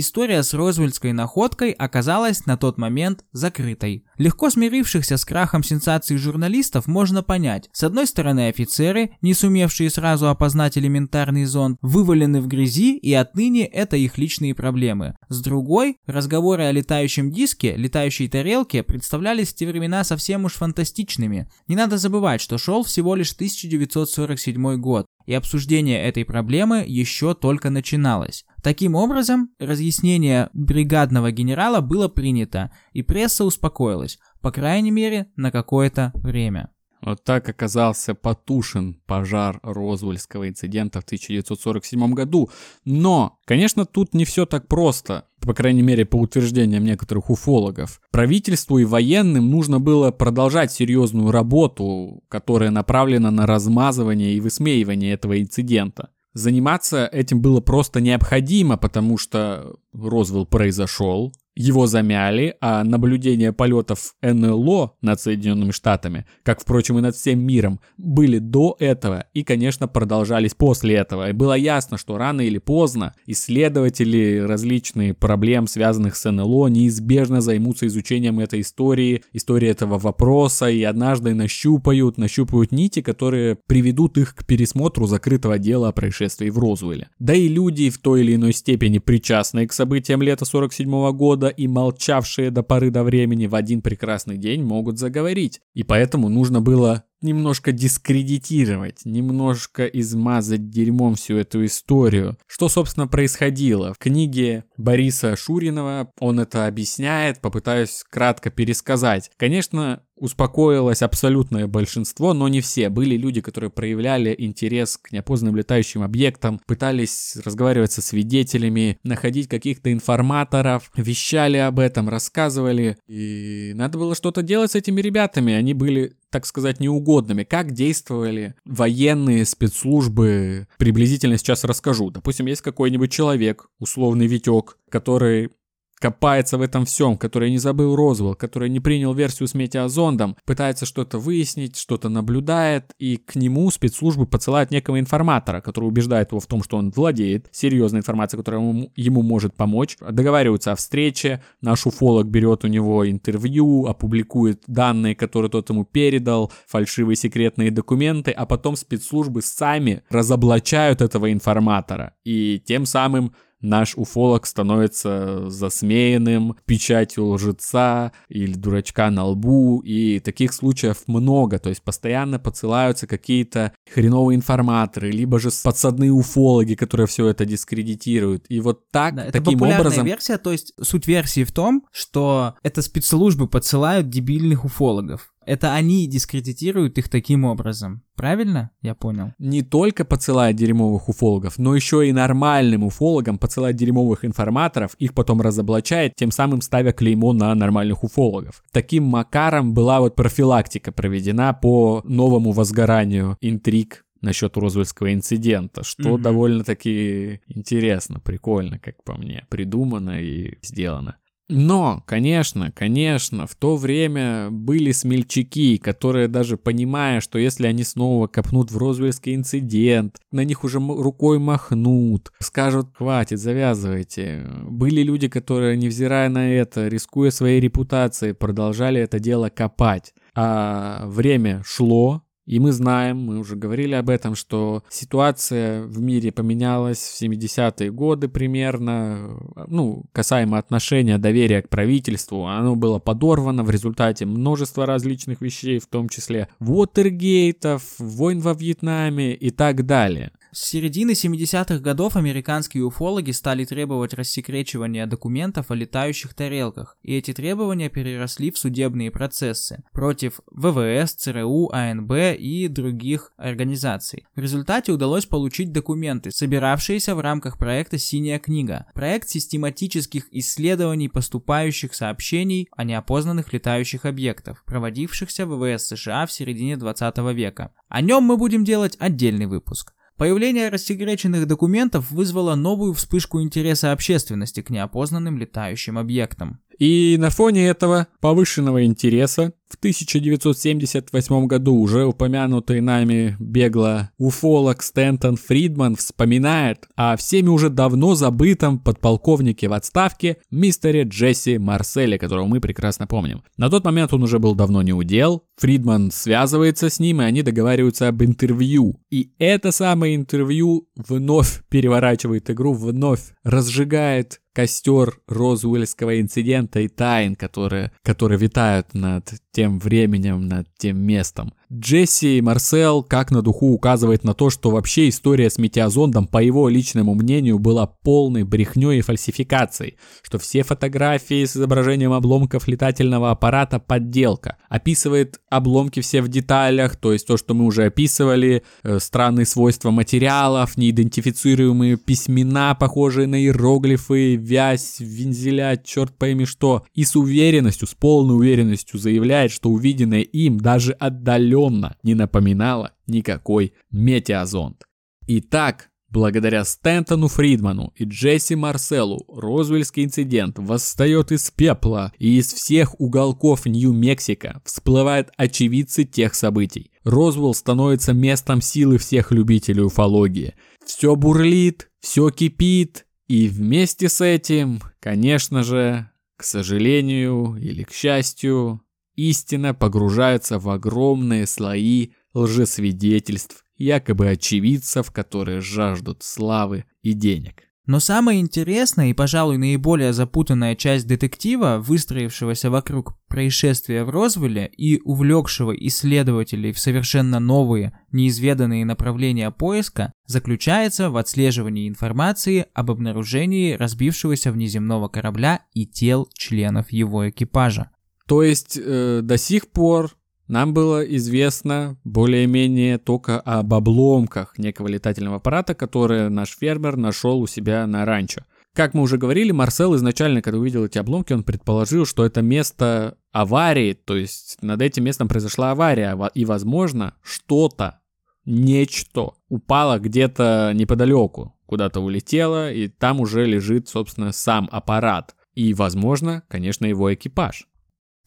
История с Розвельдской находкой оказалась на тот момент закрытой. Легко смирившихся с крахом сенсаций журналистов можно понять. С одной стороны, офицеры, не сумевшие сразу опознать элементарный зонд, вывалены в грязи, и отныне это их личные проблемы. С другой, разговоры о летающем диске, летающей тарелке представлялись в те времена совсем уж фантастичными. Не надо забывать, что шел всего лишь 1947 год, и обсуждение этой проблемы еще только начиналось. Таким образом, разъяснение бригадного генерала было принято, и пресса успокоилась, по крайней мере, на какое-то время. Вот так оказался потушен пожар Розвельского инцидента в 1947 году. Но, конечно, тут не все так просто, по крайней мере, по утверждениям некоторых уфологов. Правительству и военным нужно было продолжать серьезную работу, которая направлена на размазывание и высмеивание этого инцидента. Заниматься этим было просто необходимо, потому что Розвелл произошел, его замяли, а наблюдения полетов НЛО над Соединенными Штатами, как, впрочем, и над всем миром, были до этого и, конечно, продолжались после этого. И было ясно, что рано или поздно исследователи различных проблем, связанных с НЛО, неизбежно займутся изучением этой истории, истории этого вопроса, и однажды нащупают, нащупают нити, которые приведут их к пересмотру закрытого дела о происшествии в Розуэле. Да и люди в той или иной степени причастные к событиям лета 47 года года и молчавшие до поры до времени в один прекрасный день могут заговорить. И поэтому нужно было немножко дискредитировать, немножко измазать дерьмом всю эту историю. Что, собственно, происходило? В книге Бориса Шуринова он это объясняет, попытаюсь кратко пересказать. Конечно, успокоилось абсолютное большинство, но не все. Были люди, которые проявляли интерес к неопознанным летающим объектам, пытались разговаривать со свидетелями, находить каких-то информаторов, вещали об этом, рассказывали. И надо было что-то делать с этими ребятами. Они были так сказать, неугодными. Как действовали военные спецслужбы, приблизительно сейчас расскажу. Допустим, есть какой-нибудь человек, условный Витек, который копается в этом всем, который не забыл Розвелл, который не принял версию с метеозондом, пытается что-то выяснить, что-то наблюдает, и к нему спецслужбы подсылают некого информатора, который убеждает его в том, что он владеет серьезной информацией, которая ему, ему может помочь, договариваются о встрече, наш уфолог берет у него интервью, опубликует данные, которые тот ему передал, фальшивые секретные документы, а потом спецслужбы сами разоблачают этого информатора, и тем самым наш уфолог становится засмеянным, печатью лжеца или дурачка на лбу, и таких случаев много, то есть постоянно подсылаются какие-то хреновые информаторы, либо же подсадные уфологи, которые все это дискредитируют. И вот так, да, это таким образом... версия, то есть суть версии в том, что это спецслужбы подсылают дебильных уфологов. Это они дискредитируют их таким образом. Правильно? Я понял. Не только подсылают дерьмовых уфологов, но еще и нормальным уфологам подсылают дерьмовых информаторов, их потом разоблачает, тем самым ставя клеймо на нормальных уфологов. Таким макаром была вот профилактика проведена по новому возгоранию интриг насчет Розвельского инцидента, что mm-hmm. довольно-таки интересно, прикольно, как по мне, придумано и сделано. Но, конечно, конечно, в то время были смельчаки, которые даже понимая, что если они снова копнут в Розвельский инцидент, на них уже рукой махнут, скажут, хватит, завязывайте. Были люди, которые, невзирая на это, рискуя своей репутацией, продолжали это дело копать. А время шло, и мы знаем, мы уже говорили об этом, что ситуация в мире поменялась в 70-е годы примерно, ну, касаемо отношения, доверия к правительству, оно было подорвано в результате множества различных вещей, в том числе Вотергейтов, войн во Вьетнаме и так далее. С середины 70-х годов американские уфологи стали требовать рассекречивания документов о летающих тарелках, и эти требования переросли в судебные процессы против ВВС, ЦРУ, АНБ и других организаций. В результате удалось получить документы, собиравшиеся в рамках проекта «Синяя книга», проект систематических исследований поступающих сообщений о неопознанных летающих объектах, проводившихся в ВВС США в середине 20 века. О нем мы будем делать отдельный выпуск. Появление рассекреченных документов вызвало новую вспышку интереса общественности к неопознанным летающим объектам. И на фоне этого повышенного интереса в 1978 году уже упомянутый нами бегло уфолог Стэнтон Фридман вспоминает о всеми уже давно забытом подполковнике в отставке мистере Джесси Марселе, которого мы прекрасно помним. На тот момент он уже был давно не удел, Фридман связывается с ним, и они договариваются об интервью. И это самое интервью вновь переворачивает игру, вновь разжигает костер Розуэльского инцидента и тайн, которые, которые витают над тем временем, над тем местом. Джесси Марсел как на духу указывает на то, что вообще история с метеозондом, по его личному мнению, была полной брехней и фальсификацией, что все фотографии с изображением обломков летательного аппарата подделка. Описывает обломки все в деталях, то есть то, что мы уже описывали, э, странные свойства материалов, неидентифицируемые письмена, похожие на иероглифы, вязь, вензеля, черт пойми что, и с уверенностью, с полной уверенностью заявляет, что увиденное им даже отдаленно отдаленно не напоминала никакой метеозонд. Итак, благодаря Стентону Фридману и Джесси Марселу Розвельский инцидент восстает из пепла, и из всех уголков Нью-Мексико всплывают очевидцы тех событий. Розвелл становится местом силы всех любителей уфологии. Все бурлит, все кипит, и вместе с этим, конечно же, к сожалению или к счастью, истина погружается в огромные слои лжесвидетельств, якобы очевидцев, которые жаждут славы и денег. Но самая интересная и, пожалуй, наиболее запутанная часть детектива, выстроившегося вокруг происшествия в Розвилле и увлекшего исследователей в совершенно новые, неизведанные направления поиска, заключается в отслеживании информации об обнаружении разбившегося внеземного корабля и тел членов его экипажа. То есть э, до сих пор нам было известно более-менее только об обломках некого летательного аппарата, который наш фермер нашел у себя на ранчо. Как мы уже говорили, Марсел изначально, когда увидел эти обломки, он предположил, что это место аварии, то есть над этим местом произошла авария, и, возможно, что-то, нечто упало где-то неподалеку, куда-то улетело, и там уже лежит, собственно, сам аппарат. И, возможно, конечно, его экипаж.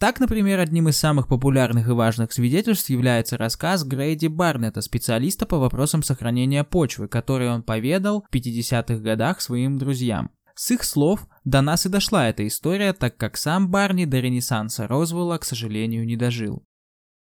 Так, например, одним из самых популярных и важных свидетельств является рассказ Грейди Барнета, специалиста по вопросам сохранения почвы, который он поведал в 50-х годах своим друзьям. С их слов до нас и дошла эта история, так как сам Барни до ренессанса Розвелла, к сожалению, не дожил.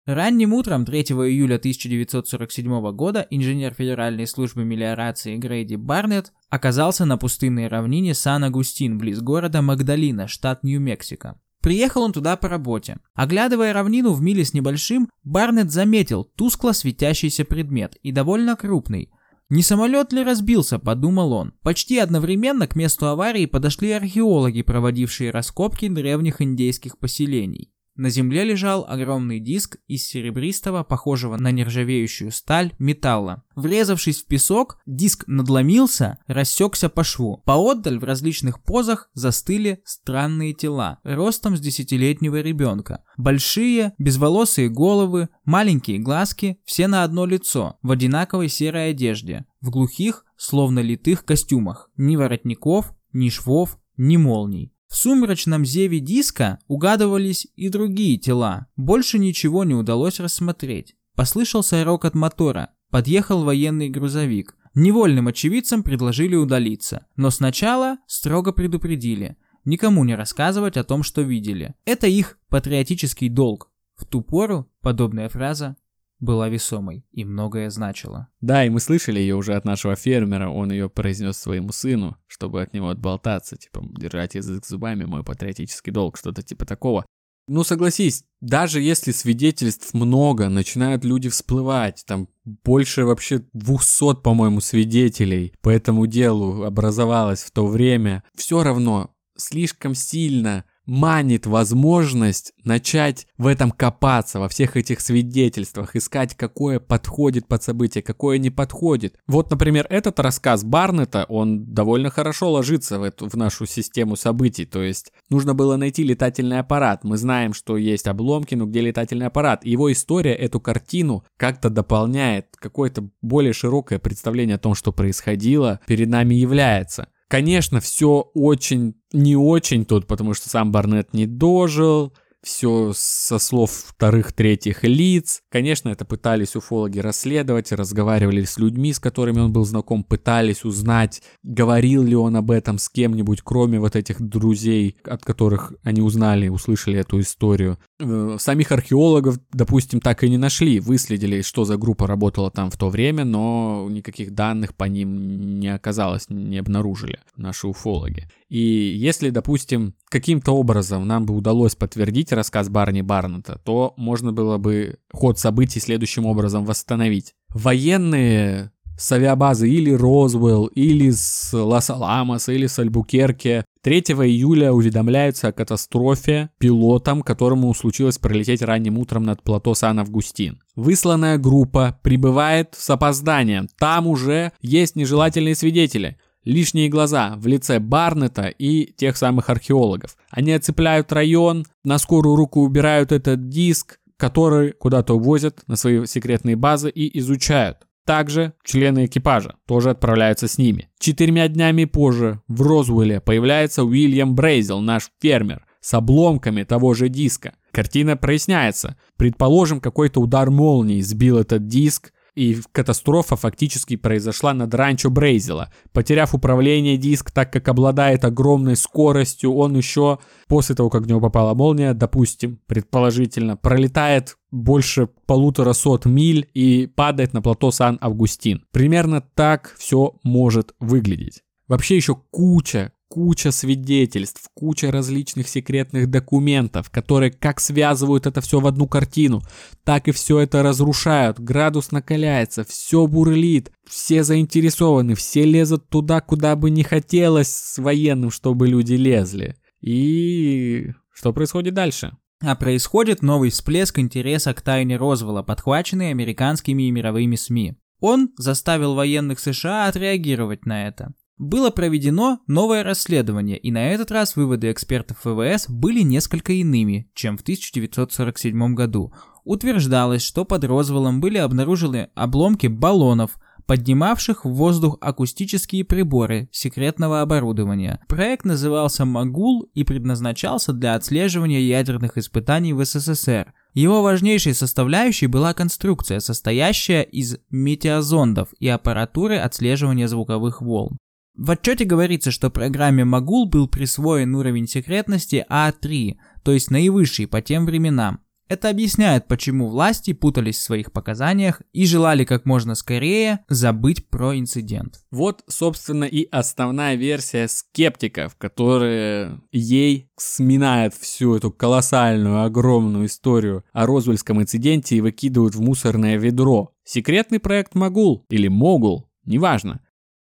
Ранним утром 3 июля 1947 года инженер Федеральной службы мелиорации Грейди Барнетт оказался на пустынной равнине Сан-Агустин, близ города Магдалина, штат Нью-Мексико. Приехал он туда по работе. Оглядывая равнину в миле с небольшим, Барнетт заметил тускло светящийся предмет и довольно крупный. Не самолет ли разбился, подумал он. Почти одновременно к месту аварии подошли археологи, проводившие раскопки древних индейских поселений. На земле лежал огромный диск из серебристого, похожего на нержавеющую сталь, металла. Врезавшись в песок, диск надломился, рассекся по шву. Поотдаль в различных позах застыли странные тела, ростом с десятилетнего ребенка. Большие, безволосые головы, маленькие глазки, все на одно лицо, в одинаковой серой одежде, в глухих, словно литых костюмах. Ни воротников, ни швов, ни молний. В сумрачном зеве диска угадывались и другие тела. Больше ничего не удалось рассмотреть. Послышался рокот мотора. Подъехал военный грузовик. Невольным очевидцам предложили удалиться. Но сначала строго предупредили. Никому не рассказывать о том, что видели. Это их патриотический долг. В ту пору подобная фраза была весомой и многое значила. Да, и мы слышали ее уже от нашего фермера, он ее произнес своему сыну, чтобы от него отболтаться, типа, держать язык зубами, мой патриотический долг, что-то типа такого. Ну, согласись, даже если свидетельств много, начинают люди всплывать, там больше вообще 200, по-моему, свидетелей по этому делу образовалось в то время, все равно слишком сильно манит возможность начать в этом копаться, во всех этих свидетельствах, искать, какое подходит под событие, какое не подходит. Вот, например, этот рассказ Барнета, он довольно хорошо ложится в, эту, в нашу систему событий, то есть нужно было найти летательный аппарат. Мы знаем, что есть обломки, но где летательный аппарат? Его история эту картину как-то дополняет, какое-то более широкое представление о том, что происходило, перед нами является. Конечно, все очень не очень тут, потому что сам Барнет не дожил, все со слов вторых-третьих лиц. Конечно, это пытались уфологи расследовать, разговаривали с людьми, с которыми он был знаком, пытались узнать, говорил ли он об этом с кем-нибудь, кроме вот этих друзей, от которых они узнали, услышали эту историю. Э, самих археологов, допустим, так и не нашли, выследили, что за группа работала там в то время, но никаких данных по ним не оказалось, не обнаружили наши уфологи. И если, допустим, каким-то образом нам бы удалось подтвердить рассказ Барни Барнета, то можно было бы ход событий следующим образом восстановить. Военные с авиабазы или Розвелл, или с Лас-Аламоса, или с Альбукерке 3 июля уведомляются о катастрофе пилотам, которому случилось пролететь ранним утром над плато Сан-Августин. Высланная группа прибывает с опозданием. Там уже есть нежелательные свидетели лишние глаза в лице Барнета и тех самых археологов. Они оцепляют район, на скорую руку убирают этот диск, который куда-то увозят на свои секретные базы и изучают. Также члены экипажа тоже отправляются с ними. Четырьмя днями позже в Розуэле появляется Уильям Брейзел, наш фермер, с обломками того же диска. Картина проясняется. Предположим, какой-то удар молнии сбил этот диск, и катастрофа фактически произошла над ранчо Брейзела. Потеряв управление диск, так как обладает огромной скоростью, он еще после того, как в него попала молния, допустим, предположительно, пролетает больше полутора сот миль и падает на плато Сан-Августин. Примерно так все может выглядеть. Вообще еще куча, куча свидетельств, куча различных секретных документов, которые как связывают это все в одну картину, так и все это разрушают, градус накаляется, все бурлит, все заинтересованы, все лезут туда, куда бы не хотелось с военным, чтобы люди лезли. И что происходит дальше? А происходит новый всплеск интереса к тайне Розвелла, подхваченный американскими и мировыми СМИ. Он заставил военных США отреагировать на это. Было проведено новое расследование, и на этот раз выводы экспертов ВВС были несколько иными, чем в 1947 году. Утверждалось, что под Розвеллом были обнаружены обломки баллонов, поднимавших в воздух акустические приборы секретного оборудования. Проект назывался «Магул» и предназначался для отслеживания ядерных испытаний в СССР. Его важнейшей составляющей была конструкция, состоящая из метеозондов и аппаратуры отслеживания звуковых волн. В отчете говорится, что программе Магул был присвоен уровень секретности А3, то есть наивысший по тем временам. Это объясняет, почему власти путались в своих показаниях и желали как можно скорее забыть про инцидент. Вот, собственно, и основная версия скептиков, которые ей сминают всю эту колоссальную, огромную историю о Розвельском инциденте и выкидывают в мусорное ведро. Секретный проект Магул или Могул, неважно.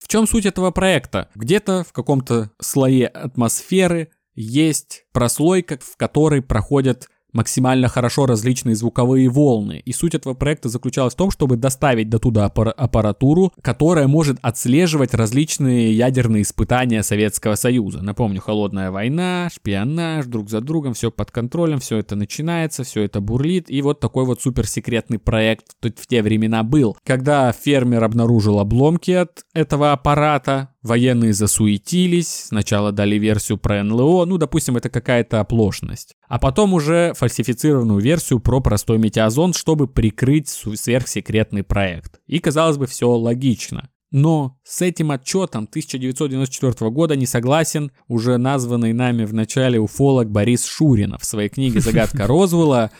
В чем суть этого проекта? Где-то в каком-то слое атмосферы есть прослойка, в которой проходят максимально хорошо различные звуковые волны. И суть этого проекта заключалась в том, чтобы доставить до туда аппаратуру, которая может отслеживать различные ядерные испытания Советского Союза. Напомню, холодная война, шпионаж, друг за другом, все под контролем, все это начинается, все это бурлит. И вот такой вот суперсекретный проект в те времена был. Когда фермер обнаружил обломки от этого аппарата, Военные засуетились, сначала дали версию про НЛО, ну, допустим, это какая-то оплошность. А потом уже фальсифицированную версию про простой метеозонд, чтобы прикрыть сверхсекретный проект. И, казалось бы, все логично. Но с этим отчетом 1994 года не согласен уже названный нами в начале уфолог Борис Шуринов. В своей книге «Загадка Розвелла»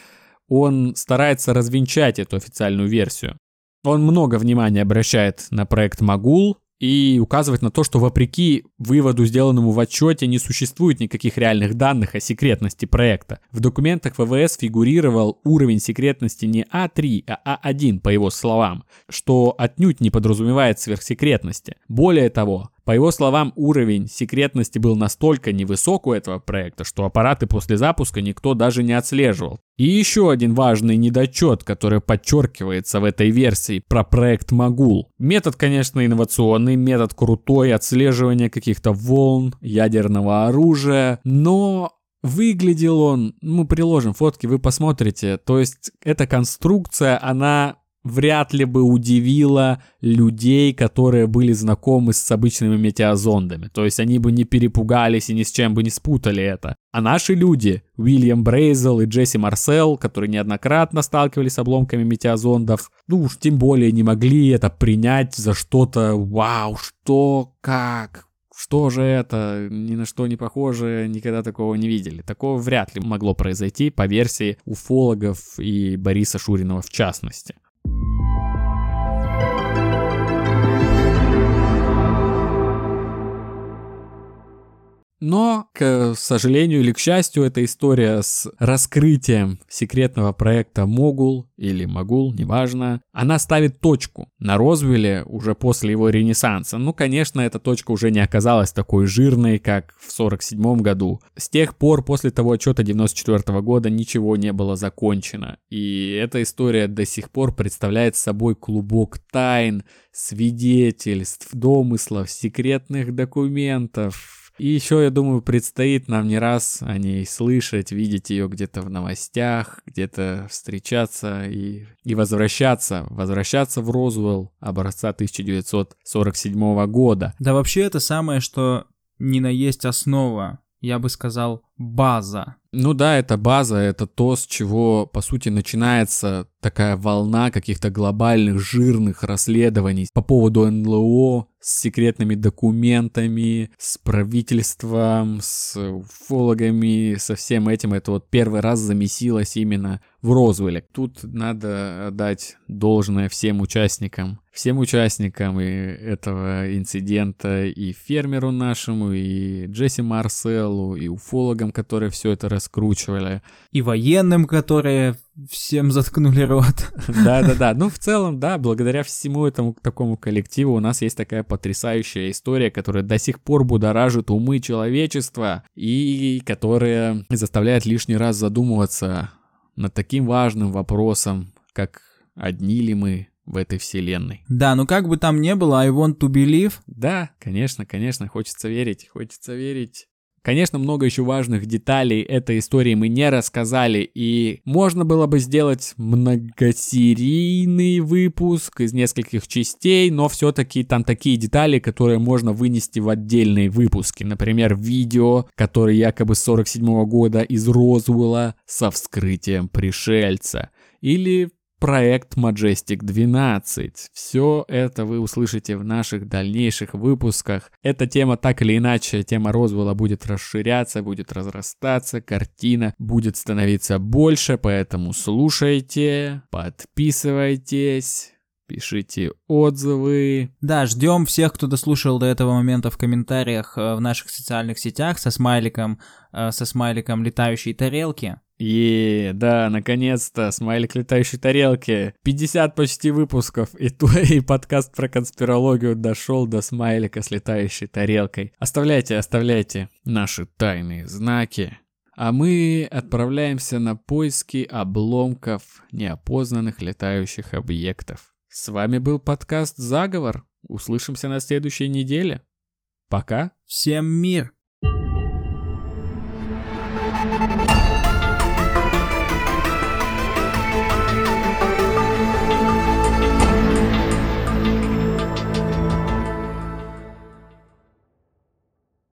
он старается развенчать эту официальную версию. Он много внимания обращает на проект Магул, и указывать на то, что вопреки выводу, сделанному в отчете, не существует никаких реальных данных о секретности проекта. В документах ВВС фигурировал уровень секретности не А3, а А1, по его словам, что отнюдь не подразумевает сверхсекретности. Более того, по его словам, уровень секретности был настолько невысок у этого проекта, что аппараты после запуска никто даже не отслеживал. И еще один важный недочет, который подчеркивается в этой версии про проект Магул. Метод, конечно, инновационный, метод крутой, отслеживания каких-то волн, ядерного оружия, но Выглядел он, мы приложим фотки, вы посмотрите. То есть эта конструкция, она вряд ли бы удивило людей, которые были знакомы с обычными метеозондами. То есть они бы не перепугались и ни с чем бы не спутали это. А наши люди, Уильям Брейзел и Джесси Марсел, которые неоднократно сталкивались с обломками метеозондов, ну уж тем более не могли это принять за что-то «Вау, что, как, что же это? Ни на что не похоже, никогда такого не видели. Такого вряд ли могло произойти по версии уфологов и Бориса Шуринова в частности. thank you Но, к сожалению или к счастью, эта история с раскрытием секретного проекта Могул или Магул, неважно, она ставит точку на Розвилле уже после его ренессанса. Ну, конечно, эта точка уже не оказалась такой жирной, как в 47 году. С тех пор, после того отчета 94 года, ничего не было закончено. И эта история до сих пор представляет собой клубок тайн, свидетельств, домыслов, секретных документов, и еще, я думаю, предстоит нам не раз о ней слышать, видеть ее где-то в новостях, где-то встречаться и, и возвращаться, возвращаться в Розуэлл образца 1947 года. Да вообще это самое, что не на есть основа, я бы сказал, база. Ну да, это база, это то, с чего, по сути, начинается такая волна каких-то глобальных жирных расследований по поводу НЛО, с секретными документами, с правительством, с уфологами, со всем этим. Это вот первый раз замесилось именно в Розвилле. Тут надо отдать должное всем участникам, всем участникам и этого инцидента, и фермеру нашему, и Джесси Марселу, и уфологам, которые все это раскручивали. И военным, которые всем заткнули рот. Да-да-да. Ну, в целом, да, благодаря всему этому такому коллективу у нас есть такая потрясающая история, которая до сих пор будоражит умы человечества и которая заставляет лишний раз задумываться над таким важным вопросом, как одни ли мы в этой вселенной. Да, ну как бы там ни было, I want to believe. Да, конечно, конечно, хочется верить, хочется верить. Конечно, много еще важных деталей этой истории мы не рассказали, и можно было бы сделать многосерийный выпуск из нескольких частей, но все-таки там такие детали, которые можно вынести в отдельные выпуски. Например, видео, которое якобы с 47 -го года из Розуэлла со вскрытием пришельца. Или проект Majestic 12. Все это вы услышите в наших дальнейших выпусках. Эта тема так или иначе, тема Розвелла будет расширяться, будет разрастаться, картина будет становиться больше, поэтому слушайте, подписывайтесь. Пишите отзывы. Да, ждем всех, кто дослушал до этого момента в комментариях э, в наших социальных сетях со смайликом, э, со смайликом летающей тарелки. И да, наконец-то, смайлик летающей тарелки. 50 почти выпусков, и твой подкаст про конспирологию дошел до смайлика с летающей тарелкой. Оставляйте, оставляйте наши тайные знаки. А мы отправляемся на поиски обломков неопознанных летающих объектов. С вами был подкаст «Заговор». Услышимся на следующей неделе. Пока. Всем мир.